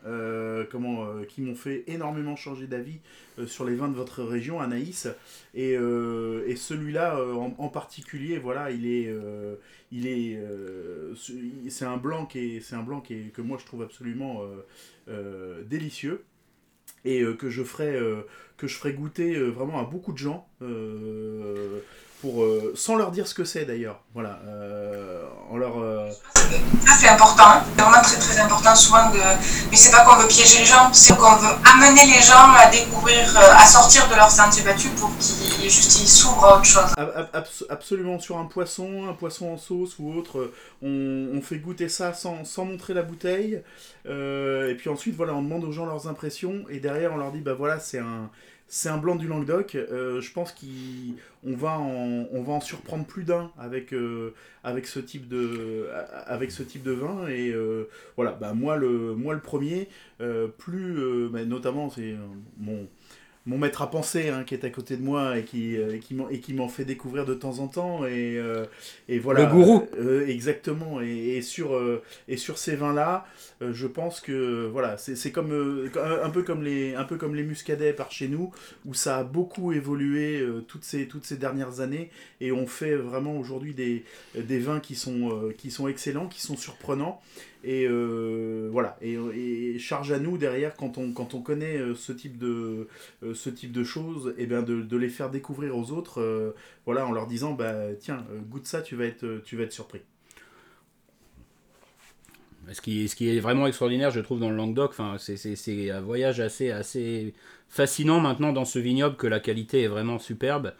comment qui m'ont fait énormément changer d'avis sur les vins de votre région Anaïs. Et, euh, et celui-là euh, en, particulier voilà il est euh, il est euh, ce- c'est un blanc qui qui que moi je trouve absolument euh, euh, délicieux et euh, que je ferai euh, que je ferai goûter euh, vraiment à beaucoup de gens euh, pour euh, sans leur dire ce que c'est d'ailleurs voilà euh, en leur euh, Ça, c'est important. hein. C'est vraiment très très important souvent de. Mais c'est pas qu'on veut piéger les gens, c'est qu'on veut amener les gens à découvrir, euh, à sortir de leur sentier battu pour qu'ils juste ils s'ouvrent à autre chose. Ab- ab- abs- absolument sur un poisson, un poisson en sauce ou autre, euh, on, on fait goûter ça sans, sans montrer la bouteille. euh, et puis ensuite, voilà, on demande aux gens leurs impressions. Et derrière, on leur dit, bah voilà, c'est un, c'est un blanc du Languedoc. euh, je pense qu'on va, en, on va en surprendre plus d'un avec, euh, avec, ce type de, avec ce type de vin. Et euh, voilà, bah moi le, moi le premier, plus, bah, notamment, c'est mon mon maître à penser hein, qui est à côté de moi et qui, euh, et qui m'en- fait découvrir de temps en temps et, euh, et voilà. Le gourou. Euh, exactement. Et, et sur et sur ces vins là je pense que voilà c'est comme un peu comme les un peu comme les muscadets par chez nous où ça a beaucoup évolué toutes ces toutes ces dernières années et on fait vraiment aujourd'hui des des vins qui sont qui sont excellents qui sont surprenants Et euh, voilà, et, et charge à nous derrière quand on, quand on connaît euh, ce type de, euh, ce type de choses, et bien de, de les faire découvrir aux autres, euh, voilà, en leur disant bah tiens, goûte ça, tu vas être, tu vas être surpris. Ce qui, ce qui est vraiment extraordinaire, je trouve, dans le Languedoc, c'est- c'est c'est un voyage assez, assez fascinant maintenant dans ce vignoble que la qualité est vraiment superbe.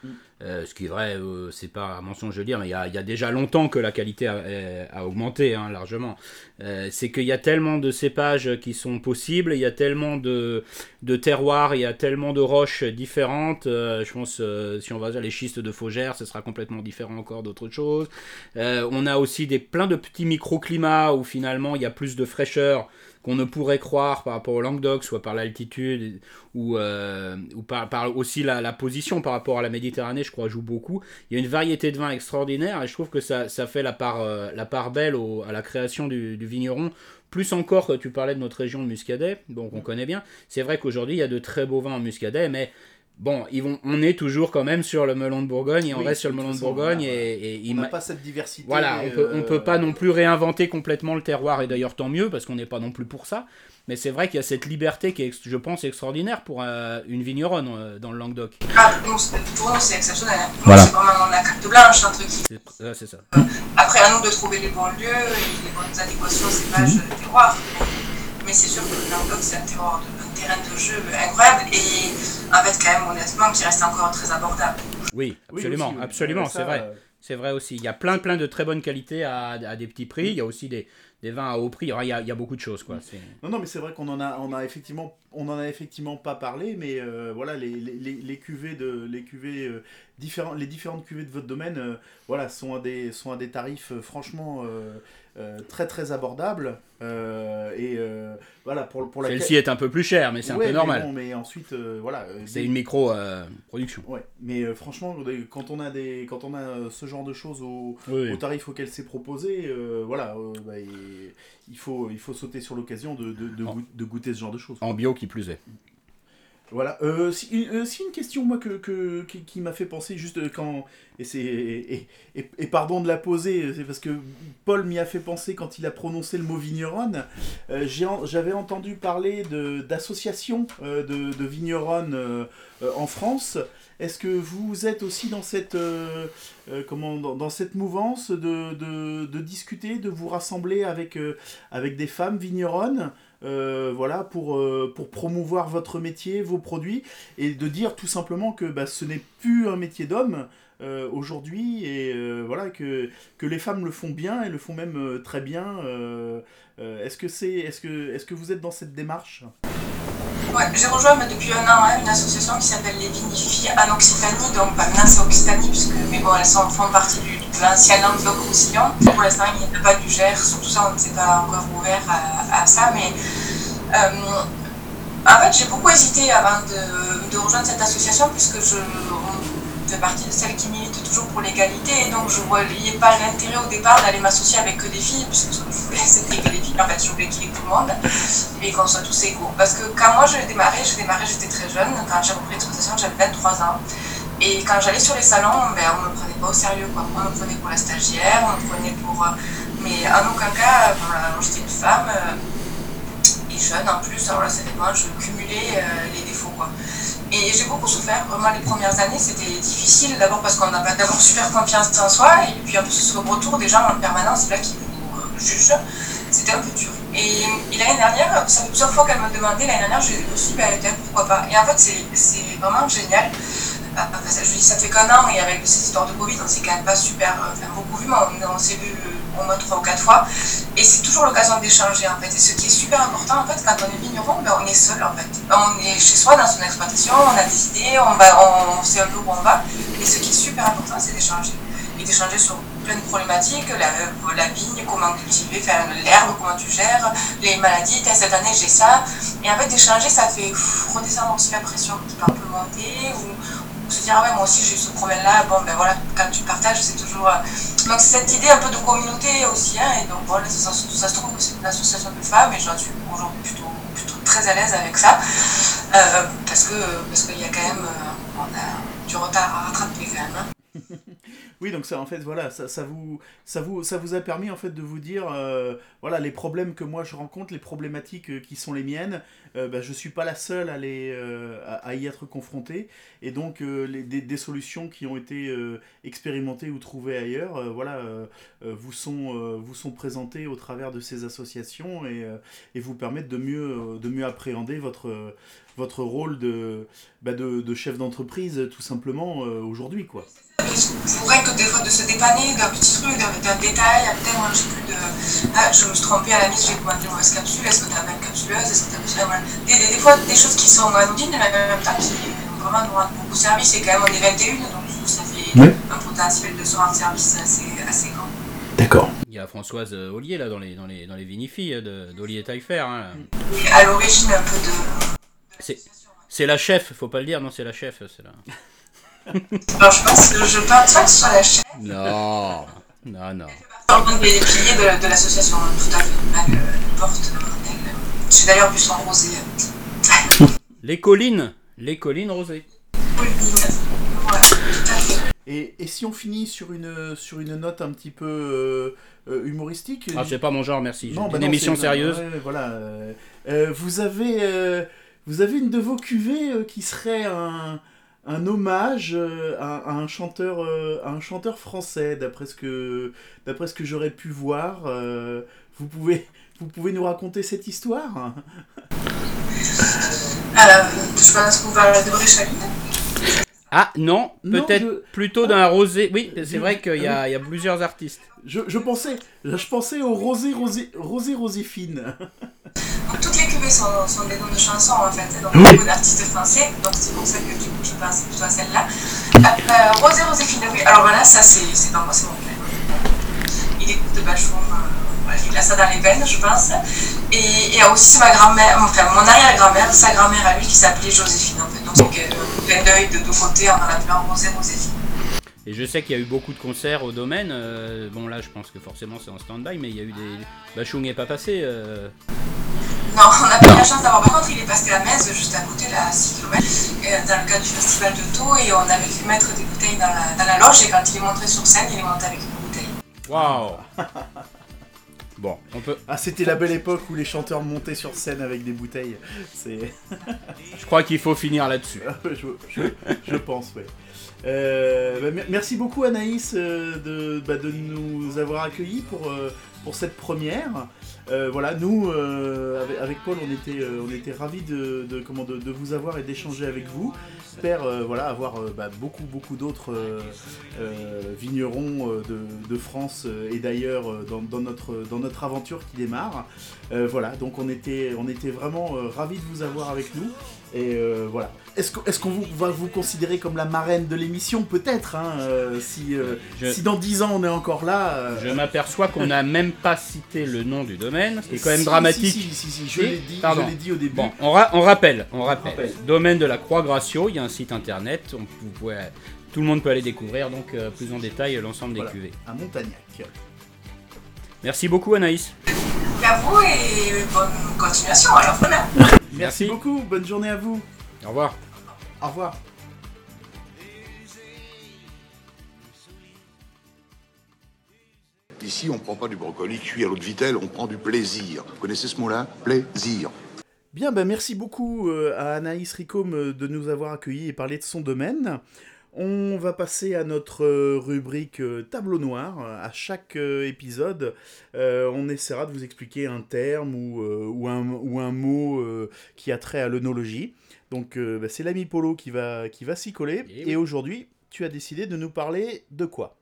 Euh, ce qui est vrai, euh, c'est pas un mensonge de dire, mais il y a, y a déjà longtemps que la qualité a, augmenté hein, largement. Euh, c'est qu'il y a tellement de cépages qui sont possibles, il y a tellement de, terroirs, il y a tellement de roches différentes. Euh, je pense, si on va vers les schistes de Faugère, ce sera complètement différent encore d'autres choses. On a aussi des, plein de petits microclimats où finalement il y a plus de fraîcheur qu'on ne pourrait croire par rapport au Languedoc, soit par l'altitude ou, euh, ou par, par aussi la, la position par rapport à la Méditerranée, je crois, joue beaucoup. Il y a une variété de vins extraordinaire et je trouve que ça, ça fait la part, euh, la part belle au- à la création du, du vigneron. Plus encore que tu parlais de notre région de Muscadet, donc on connaît bien. C'est vrai qu'aujourd'hui il y a de très beaux vins en Muscadet, mais bon, ils vont, on est toujours quand même sur le melon de Bourgogne et on Oui, reste sur le melon de Bourgogne voilà, et, et il On n'a pas cette diversité. voilà, on peut, on euh, peut pas non plus réinventer complètement le terroir, et d'ailleurs tant mieux, parce qu'on n'est pas non plus pour ça. Mais c'est vrai qu'il y a cette liberté qui est, je pense, extraordinaire pour euh, une vigneronne euh, dans le Languedoc. Ah, nous, c'est- pour nous, c'est exceptionnel. hein. Voilà. C'est vraiment la carte blanche, un truc. C'est ouais, c'est ça. Après, à nous de trouver les bons lieux, et les bonnes adéquations, c'est pas Mhm. le terroir. Mais c'est sûr que le Languedoc, c'est un, terroir de- terrain de jeu incroyable et en fait, quand même, honnêtement, qui reste encore très abordable. Oui, oui, absolument, aussi, absolument, c'est vrai. euh, C'est vrai aussi. Il y a plein, plein de très bonnes qualités à, à des petits prix. Il y a aussi des, des vins à haut prix. Il y a, il y a beaucoup de choses, quoi. Non, non, mais c'est vrai qu'on en a, on a effectivement, on en a effectivement pas parlé, mais euh, voilà, les, les, les, les cuvées de, les cuvées euh, différents, les différentes cuvées de votre domaine, euh, voilà, sont à des, sont à des tarifs euh, franchement euh, très très abordables. euh, et euh, voilà pour pour la. Celle-ci est un peu plus chère, mais c'est un peu mais normal. bon, mais ensuite, voilà. C'est des- une micro-production. Ouais, mais franchement, quand on a des, quand on a ce genre de choses au, oui. au tarif auquel c'est proposé, voilà, bah, il, faut, il faut sauter sur l'occasion de, de, de, En- goût- de goûter ce genre de choses. En bio qui plus est. Voilà. Euh, si, euh, si une question moi que, que- qui, m'a fait penser juste euh, quand et c'est et, et- pardon de la poser, c'est parce que Paul m'y a fait penser quand il a prononcé le mot vigneronne. Euh, J'avais entendu parler d'associations euh, de, de vigneronnes euh, euh, en France. Est-ce que vous êtes aussi dans cette euh, euh, comment dans, cette mouvance de, de, discuter, de vous rassembler avec euh, avec des femmes vigneronnes? Euh, voilà, pour, euh, pour promouvoir votre métier, vos produits, et de dire tout simplement que bah, ce n'est plus un métier d'homme euh, aujourd'hui, et voilà, que, les femmes le font bien, et le font même très bien. est-ce, que c'est, est-ce, que, est-ce que vous êtes dans cette démarche? Ouais, j'ai rejoint depuis un an hein, une association qui s'appelle les Vinifies en Occitanie, donc pas c'est Occitanie, puisque, mais bon, elles sont, font partie du, l'ancien Languedoc-Roussillon. Pour l'instant, il n'y a pas du Gers, surtout ça, on ne s'est pas encore ouvert à, ça, mais euh, en fait, j'ai beaucoup hésité avant de, rejoindre cette association, puisque je on fait partie de celles qui militent toujours pour l'égalité, et donc je ne voyais pas l'intérêt au départ d'aller m'associer avec que des filles, puisque ce que je voulais, (laughs) c'était que les filles, en fait, je voulais qu'il y ait tout le monde et qu'on soit tous égaux. Parce que quand moi j'ai démarré, j'ai démarré, j'étais très jeune. Quand j'ai repris l'exploitation, j'avais 23 ans. Et quand j'allais sur les salons, ben, on me prenait pas au sérieux. Quoi. On me prenait pour la stagiaire, on me prenait pour. euh, Mais en aucun cas, euh, voilà, j'étais une femme euh, et jeune en plus. Alors là, ça dépend, je cumulais euh, les défauts. Quoi. Et j'ai beaucoup souffert. Vraiment, les premières années, c'était difficile. D'abord parce qu'on n'a pas d'abord (laughs) super confiance en soi. Et puis en plus, sur le retour, des gens en permanence là qui euh, jugent. C'était un peu dur. Et, et l'année dernière, ça fait plusieurs fois qu'elle me demandait, l'année dernière, je me suis dit, tiens, pourquoi pas. Et en fait, c'est- c'est vraiment génial. Enfin, je dis, ça fait qu'un an, et avec cette histoire de Covid, on s'est quand même pas super, euh, enfin, beaucoup vu, mais on, s'est vu euh, au moins trois ou quatre fois. Et c'est toujours l'occasion d'échanger, en fait. Et ce qui est super important, en fait, quand on est vigneron, ben, on est seul, en fait. On est chez soi, dans son exploitation, on a des idées, on, va, on, sait un peu où on va. Mais ce qui est super important, c'est d'échanger. Et d'échanger sur plein de problématiques, la, euh, la vigne, comment cultiver, faire l'herbe, comment tu gères, les maladies, cette année j'ai ça. Et en fait, d'échanger, ça fait redescendre aussi la pression qui peut un peu monter, ou se dire, ah ouais, moi aussi j'ai eu ce problème-là, bon ben voilà, quand tu partages, c'est toujours. euh, Donc c'est cette idée un peu de communauté aussi, hein, et donc voilà, ça, ça, se trouve c'est une association de femmes, et j'en suis aujourd'hui plutôt, plutôt très à l'aise avec ça, euh, parce que parce qu'il y a quand même, euh, on a du retard à rattraper quand même. hein. Oui, donc ça, en fait, voilà, ça, vous, ça, vous, ça vous a permis, en fait, de vous dire, euh, voilà, les problèmes que moi je rencontre, les problématiques euh, qui sont les miennes, euh, bah, je suis pas la seule à, les, à, y être confrontée. Et donc, les, des, des solutions qui ont été expérimentées ou trouvées ailleurs, voilà, vous, sont, vous sont présentées au travers de ces associations et, et vous permettent de mieux, de mieux appréhender votre, votre rôle de, bah, de, de chef d'entreprise, tout simplement, aujourd'hui, quoi. Pour que des fois de se dépanner d'un petit truc, d'un détail, peut-être moi j'ai plus de. Ah, je me suis trompée à la mise, j'ai commandé une mauvaise capsule, est-ce que tu as la même capsuleuse, est-ce que tu as besoin. Voilà. Des, des, des fois des choses qui sont anodines, mais en même temps qui vraiment nous rendent beaucoup service. Et quand même on est 21, donc du coup, ça fait Oui. un potentiel de se rendre service assez, assez grand. D'accord. Il y a Françoise euh, Ollier là dans les, dans les, dans les euh, de- d'Ollier Taillefer. Hein. À l'origine un peu de. C'est, c'est la chef, faut pas le dire, non, c'est la chef. C'est la... Alors je pense, pas que ce soit la chaîne. Non, non, non. Un des piliers de, de l'association, tout à fait. Elle, euh, elle porte suis d'ailleurs plus en rosé. (laughs) Les collines, les collines rosées. Pauline. Voilà, tout à fait. Et, et si on finit sur une, sur une note un petit peu euh, euh, humoristique Ah, c'est pas mon genre, merci. Non, bah une non, émission sérieuse. ouais, voilà. euh, euh, vous avez, euh, vous avez une de vos cuvées euh, qui serait un, un hommage euh, à, à un chanteur, euh, à un chanteur français, d'après ce que, d'après ce que j'aurais pu voir. euh, vous pouvez, (laughs) vous pouvez nous raconter cette histoire? Euh, je pense qu'on va. Ah non, peut-être je- plutôt d'un rosé. Oui, c'est vrai qu'il y, a- il y a plusieurs artistes. je, je pensais, je pensais au rosé, rosé, rosé, Roséfine. Donc, (laughs) cuvées sont, sont des noms de chansons en fait, donc Oui. beaucoup d'artistes français, donc c'est pour ça que du coup je pense plutôt à celle-là. Euh, euh, Rosé Roséphine, oui, alors voilà, ça c'est c'est dans moi, c'est mon père. Il écoute de Bachoum, euh, voilà, il a ça dans les veines, je pense. Et, et aussi c'est ma grand-mère, enfin mon arrière-grand-mère, sa grand-mère à lui qui s'appelait Joséphine en fait, donc c'est que, euh, clin d'œil de deux côtés en l'appelant Rosé Roséphine. Et je sais qu'il y a eu beaucoup de concerts au domaine. euh, bon, là, je pense que forcément c'est en stand-by, mais il y a eu des. Bachung n'est pas passé. euh, Non, on n'a pas eu la chance d'avoir. Par contre, il est passé à Metz, juste à côté, là, à 6 km, dans le cadre du festival de Taux, et on avait fait mettre des bouteilles dans la, dans la loge, et quand il est monté sur scène, il est monté avec une bouteille. Waouh (laughs) Bon, on peut. Ah, c'était la belle époque où les chanteurs montaient sur scène avec des bouteilles. C'est. (laughs) Je crois qu'il faut finir là-dessus. (laughs) je, je- je pense, ouais. Euh, bah, mer- merci beaucoup Anaïs euh, de, bah, de nous avoir accueillis pour, euh, pour cette première. Euh, voilà, nous, euh, avec, Paul, on était, euh, on était ravis de, comment, de, vous avoir et d'échanger avec vous. J'espère voilà, avoir bah, beaucoup, beaucoup d'autres vignerons de, France et d'ailleurs dans, dans notre, dans notre aventure qui démarre. Voilà, donc on était, on était vraiment ravis de vous avoir avec nous. Et voilà. Est-ce qu'on est va vous considérer comme la marraine de l'émission Peut-être, hein, euh, si, euh, Je- si dans 10 ans on est encore là. euh, Je m'aperçois qu'on n'a même pas cité le nom du domaine, ce qui est quand même si, dramatique. Si, si, si, si, je Si l'ai dit, Pardon. je l'ai dit au début. Bon, on, ra- on rappelle, on rappelle. rappelle. Domaine de la Croix-Gracio, il y a un site internet, on- vous pouvez, tout le monde peut aller découvrir donc euh, plus en détail l'ensemble des Voilà. cuvées. À Montagnac. Merci beaucoup Anaïs. À vous, et bonne continuation, alors voilà. Merci, Merci. beaucoup, bonne journée à vous. Au revoir. Au revoir. Ici, on prend pas du brocoli cuit à l'eau de vitelle, on prend du plaisir. Vous connaissez ce mot-là? Plaisir. Bien, ben merci beaucoup euh, à Anaïs Ricôme euh, de nous avoir accueillis et parler de son domaine. On va passer à notre euh, rubrique tableau noir. À chaque épisode, euh, on essaiera de vous expliquer un terme ou, euh, ou, un, ou un mot euh, qui a trait à l'œnologie. Donc euh, ben, c'est l'ami Polo qui va, qui va s'y coller. Eh Et, oui. aujourd'hui, tu as décidé de nous parler de quoi?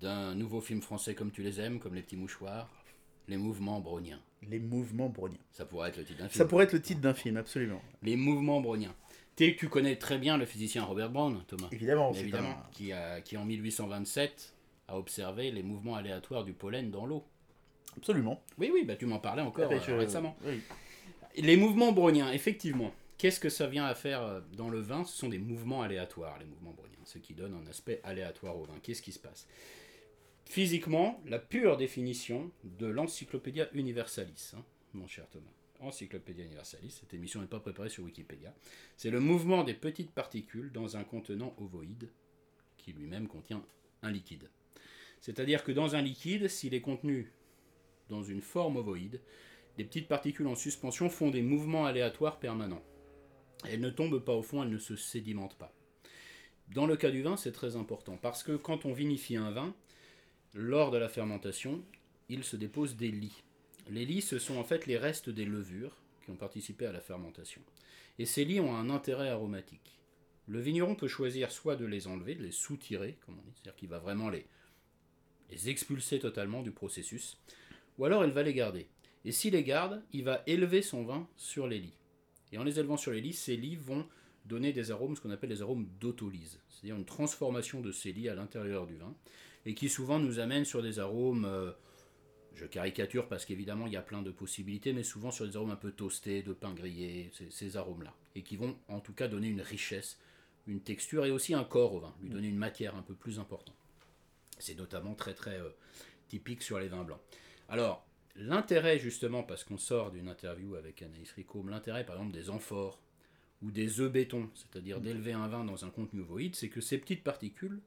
D'un nouveau film français comme tu les aimes, comme Les Petits Mouchoirs, Les Mouvements Browniens. Les mouvements browniens. Ça pourrait être le titre d'un film. Ça pourrait être le titre d'un film, absolument. Les Mouvements Browniens. Tu connais très bien le physicien Robert Brown, Thomas. Évidemment, Évidemment, un- qui, a, qui en 1827 a observé les mouvements aléatoires du pollen dans l'eau. Absolument. Oui, oui, bah tu m'en parlais encore Eh euh, je- récemment. oui. Les mouvements browniens, effectivement. Qu'est-ce que ça vient à faire euh, dans le vin? Ce sont des mouvements aléatoires, les mouvements browniens, ce qui donne un aspect aléatoire au vin. Qu'est-ce qui se passe? Physiquement, la pure définition de l'Encyclopédia Universalis, hein, mon cher Thomas. Encyclopédia Universalis, cette émission n'est pas préparée sur Wikipédia. C'est le mouvement des petites particules dans un contenant ovoïde qui lui-même contient un liquide. C'est-à-dire que dans un liquide, s'il est contenu dans une forme ovoïde, les petites particules en suspension font des mouvements aléatoires permanents. Elles ne tombent pas au fond, elles ne se sédimentent pas. Dans le cas du vin, c'est très important parce que quand on vinifie un vin, lors de la fermentation, il se dépose des lits. Les lits, ce sont en fait les restes des levures qui ont participé à la fermentation. Et ces lits ont un intérêt aromatique. Le vigneron peut choisir soit de les enlever, de les soutirer, comme on dit, c'est-à-dire qu'il va vraiment les, les expulser totalement du processus, ou alors il va les garder. Et s'il les garde, il va élever son vin sur les lits. Et en les élevant sur les lits, ces lits vont donner des arômes, ce qu'on appelle des arômes d'autolyse, c'est-à-dire une transformation de ces lits à l'intérieur du vin, et qui souvent nous amène sur des arômes, euh, je caricature parce qu'évidemment il y a plein de possibilités, mais souvent sur des arômes un peu toastés, de pain grillé, ces, arômes-là, et qui vont en tout cas donner une richesse, une texture et aussi un corps au vin, lui donner une matière un peu plus importante. C'est notamment très très euh, typique sur les vins blancs. Alors, l'intérêt justement, parce qu'on sort d'une interview avec Anaïs Ricôme, l'intérêt par exemple des amphores ou des œufs béton, c'est-à-dire d'élever un vin dans un contenu ovoïde, c'est que ces petites particules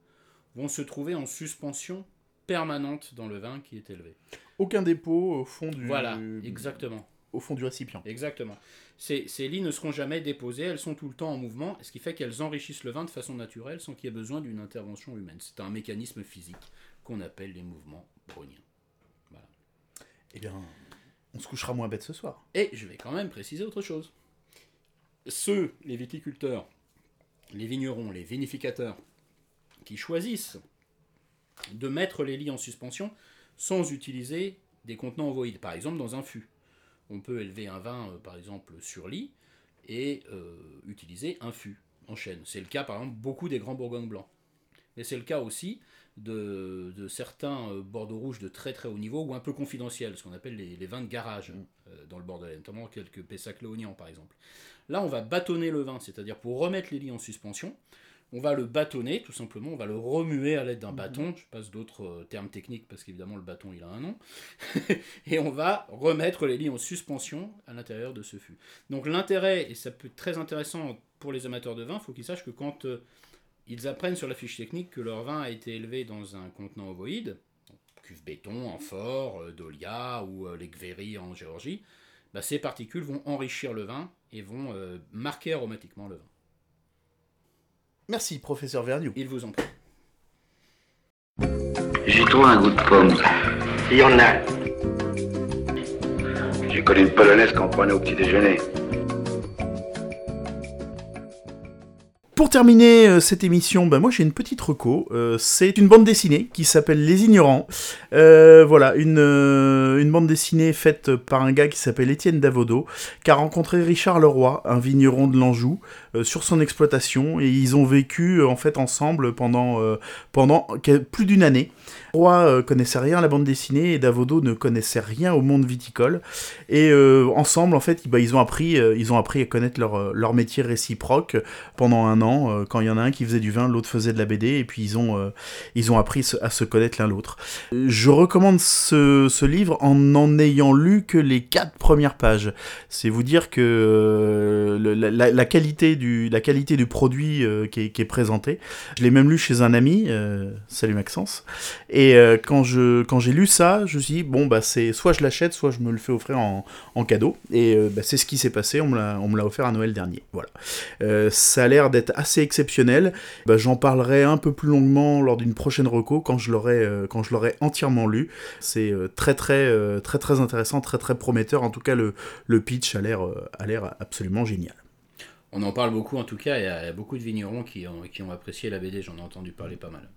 vont se trouver en suspension permanente dans le vin qui est élevé. Aucun dépôt au fond du. Voilà, exactement. Au fond du récipient. Exactement. Ces, ces lits ne seront jamais déposées, elles sont tout le temps en mouvement, ce qui fait qu'elles enrichissent le vin de façon naturelle sans qu'il y ait besoin d'une intervention humaine. C'est un mécanisme physique qu'on appelle les mouvements browniens. Eh bien, on se couchera moins bête ce soir. Et je vais quand même préciser autre chose. Ceux, les viticulteurs, les vignerons, les vinificateurs, qui choisissent de mettre les lits en suspension sans utiliser des contenants ovoïdes, par exemple dans un fût. On peut élever un vin, euh, par exemple, sur lit et euh, utiliser un fût en chêne. C'est le cas, par exemple, beaucoup des grands Bourgognes blancs. Mais c'est le cas aussi de, de certains euh, Bordeaux rouges de très très haut niveau ou un peu confidentiels, ce qu'on appelle les, les vins de garage euh, dans le Bordelais, notamment quelques Pessac léognan par exemple. Là, on va bâtonner le vin, c'est-à-dire pour remettre les lits en suspension, on va le bâtonner, tout simplement, on va le remuer à l'aide d'un bâton, je passe d'autres euh, termes techniques parce qu'évidemment le bâton il a un nom, (laughs) et on va remettre les lits en suspension à l'intérieur de ce fût. Donc l'intérêt, et ça peut être très intéressant pour les amateurs de vin, il faut qu'ils sachent que quand euh, ils apprennent sur la fiche technique que leur vin a été élevé dans un contenant ovoïde, cuve béton, amphore, euh, Dolia ou euh, les en Géorgie, bah, ces particules vont enrichir le vin et vont euh, marquer aromatiquement le vin. Merci, professeur Verniou. Il vous en prie. J'ai trouvé un goût de pomme. Il y en a. J'ai connu une polonaise qu'on prenait au petit déjeuner. Pour terminer euh, cette émission, bah, moi j'ai une petite reco. Euh, c'est une bande dessinée qui s'appelle Les Ignorants. Euh, voilà, une, bande dessinée faite par un gars qui s'appelle Étienne Davodo, qui a rencontré Richard Leroy, un vigneron de l'Anjou, sur son exploitation, et ils ont vécu en fait ensemble pendant, plus d'une année. Roy euh, connaissait rien à la bande dessinée et Davodo ne connaissait rien au monde viticole. Et euh, ensemble, en fait, bah, ils, ont appris, euh, ils ont appris à connaître leur, leur métier réciproque pendant un an. quand il y en a un qui faisait du vin, l'autre faisait de la BD, et puis ils ont, ils ont appris à se connaître l'un l'autre. Je recommande ce, livre en n'en ayant lu que les quatre premières pages. C'est vous dire que la, qualité du, la qualité du produit qui, est, qui est présenté. Je l'ai même lu chez un ami, salut Maxence. Et euh, quand j'ai lu ça, je me suis dit bon bah c'est soit je l'achète, soit je me le fais offrir en, cadeau. Et euh, bah, c'est ce qui s'est passé. On me l'a offert à Noël dernier. Voilà. Euh, ça a l'air d'être assez exceptionnel. Bah, J'en parlerai un peu plus longuement lors d'une prochaine reco quand je l'aurai entièrement lu. C'est très très très très intéressant, très très prometteur. En tout cas le pitch a l'air absolument génial. On en parle beaucoup en tout cas, il y a, beaucoup de vignerons qui ont apprécié la BD, j'en ai entendu parler pas mal.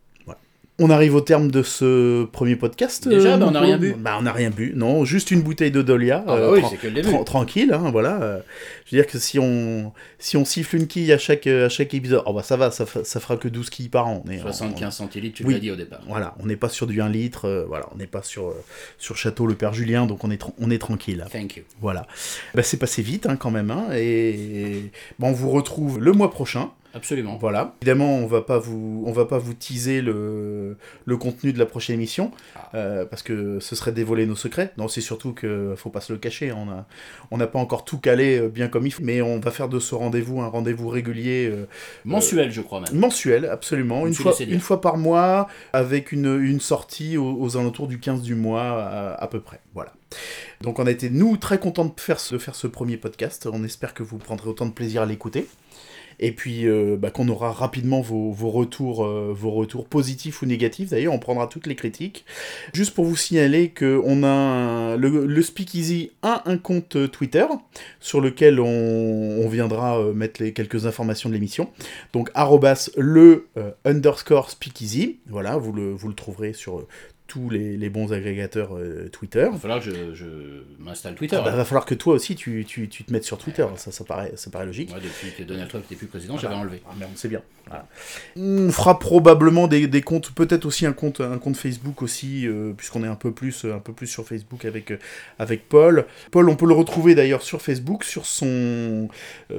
On arrive au terme de ce premier podcast. Déjà, euh, bah, on n'a rien bu. Bah, on n'a rien bu, non, juste une bouteille de Dolia. Ah bah euh, oui, c'est que le début. tran- tranquille, hein, voilà. euh, je veux dire que si on, si on siffle une quille à chaque, à chaque épisode, oh bah ça va, ça, ça fera que 12 quilles par an. On est- 75 centilitres, tu Oui. l'as dit au départ. Voilà, on n'est pas sur du 1 litre, euh, voilà, on n'est pas sur, euh, sur Château le Père Julien, donc on est, on est tranquille. Thank you. Voilà. Bah, c'est passé vite hein, quand même. hein, et bon, on vous retrouve le mois prochain Absolument. Voilà. Évidemment, on va pas vous, on va pas vous teaser le, le contenu de la prochaine émission Ah. euh, parce que ce serait dévoiler nos secrets. Non, c'est surtout que faut pas se le cacher. On a, on n'a pas encore tout calé euh, bien comme il faut, mais on va faire de ce rendez-vous un rendez-vous régulier, euh, Mensuel, je crois même. mensuel, absolument, une fois, une fois par mois, avec une, une sortie aux, aux alentours du 15 du mois à, à peu près. Voilà. Donc on a été nous très contents de faire ce, de faire ce premier podcast. On espère que vous prendrez autant de plaisir à l'écouter. Et puis euh, bah, qu'on aura rapidement vos, vos retours, euh, vos retours positifs ou négatifs. D'ailleurs, on prendra toutes les critiques. Juste pour vous signaler que on a le, le Speakeasy a un compte Twitter sur lequel on, viendra euh, mettre les quelques informations de l'émission. Donc arrobas le euh, underscore Speakeasy. Voilà, vous le, vous le trouverez sur tous les, les bons agrégateurs euh, Twitter. Il va falloir que je, je m'installe Twitter. Ah bah, hein. va falloir que toi aussi tu, tu, tu te mettes sur Twitter, ça, ça, paraît, ça paraît logique. Moi, depuis que Donald Trump n'était plus président, j'avais enlevé. Ah merde, c'est bien. Voilà. On fera probablement des, des comptes, peut-être aussi un compte, un compte Facebook aussi, euh, puisqu'on est un peu plus, un peu plus sur Facebook avec, euh, avec Paul. Paul, on peut le retrouver d'ailleurs sur Facebook, sur son,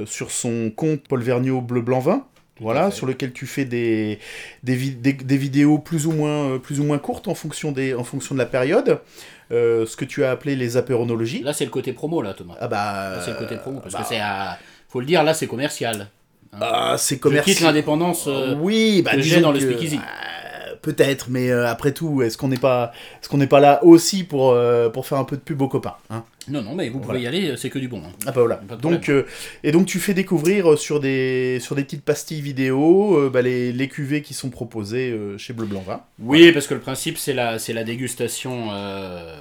sur son compte Paul Vergniaud Bleu Blanc Vin. Voilà, sur lequel tu fais des, des, des- des vidéos plus ou moins, euh, plus ou moins courtes en fonction, des, en fonction de la période. Euh, ce que tu as appelé les apéronologies. Là, c'est le côté promo, là, Thomas. Ah bah. C'est le côté promo, parce bah, que c'est à... Faut le dire, là, c'est commercial. Hein. Ah, c'est Je quitte commercial. l'indépendance euh, oui, bah, que j'ai dans le speakeasy. euh, Peut-être, mais euh, après tout, est-ce qu'on n'est pas, est-ce qu'on n'est pas là aussi pour euh, pour faire un peu de pub aux copains, hein? Non, non, mais vous pouvez Voilà. y aller, c'est que du bon. hein. Ah bah voilà. Donc euh, et donc tu fais découvrir euh, sur des sur des petites pastilles vidéo euh, bah, les, les cuvées qui sont proposées euh, chez Bleu Blanc Vin. Oui, parce que le principe, c'est la, c'est la dégustation euh,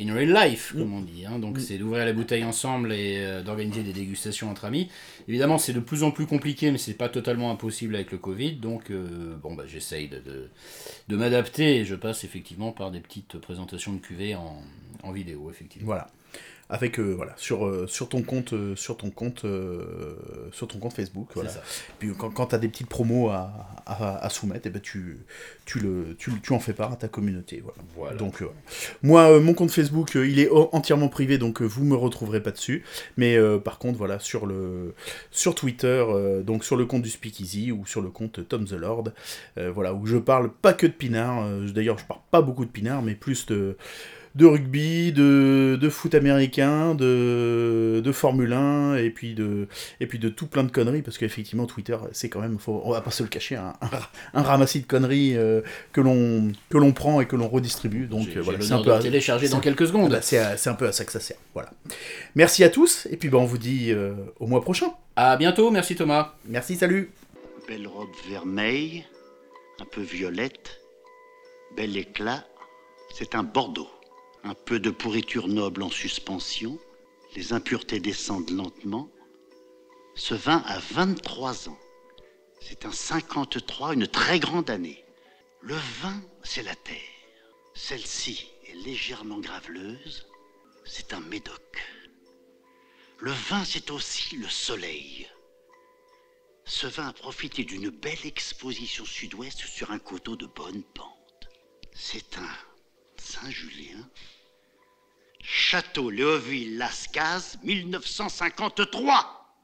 in real life, comme on dit. hein. Donc, Mm. c'est d'ouvrir la bouteille ensemble et euh, d'organiser des dégustations entre amis. Évidemment, c'est de plus en plus compliqué, mais c'est pas totalement impossible avec le Covid. Donc, euh, bon, bah, j'essaye de, de, de m'adapter et je passe effectivement par des petites présentations de cuvées en, en vidéo, effectivement. Voilà. Avec euh, voilà sur euh, sur ton compte euh, sur ton compte sur ton compte Facebook voilà. Ça. Puis quand, quand tu as des petites promos à, à, à soumettre, eh ben tu, tu, le, tu, tu en fais part à ta communauté. Voilà. Voilà. Donc, moi, mon compte Facebook, il est entièrement privé, donc vous me retrouverez pas dessus. Mais par contre, voilà, sur, le, sur Twitter, donc sur le compte du Speakeasy ou sur le compte Tom the Lord, voilà, où je parle pas que de pinard. D'ailleurs, je parle pas beaucoup de pinard, mais plus de de rugby, de, de foot américain, de, de Formule 1, et puis de, et puis de tout plein de conneries, parce qu'effectivement, Twitter, c'est quand même, faut, on va pas se le cacher, un, un, un ramassis de conneries euh, que l'on que l'on prend et que l'on redistribue. Donc J'ai euh, voilà, j'ai c'est un peu de à- le télécharger dans quelques ah secondes. bah, c'est à- c'est un peu à ça que ça sert. Voilà. Merci à tous, et puis bah, on vous dit euh, au mois prochain. À bientôt, merci Thomas. Merci, salut Belle robe vermeille, un peu violette, bel éclat. C'est un Bordeaux. Un peu de pourriture noble en suspension. Les impuretés descendent lentement. Ce vin a 23 ans. C'est un 53, une très grande année. Le vin, c'est la terre. Celle-ci est légèrement graveleuse. C'est un médoc. Le vin, c'est aussi le soleil. Ce vin a profité d'une belle exposition sud-ouest sur un coteau de bonne pente. C'est un Saint-Julien. Château Léoville-Lascaz, 1953.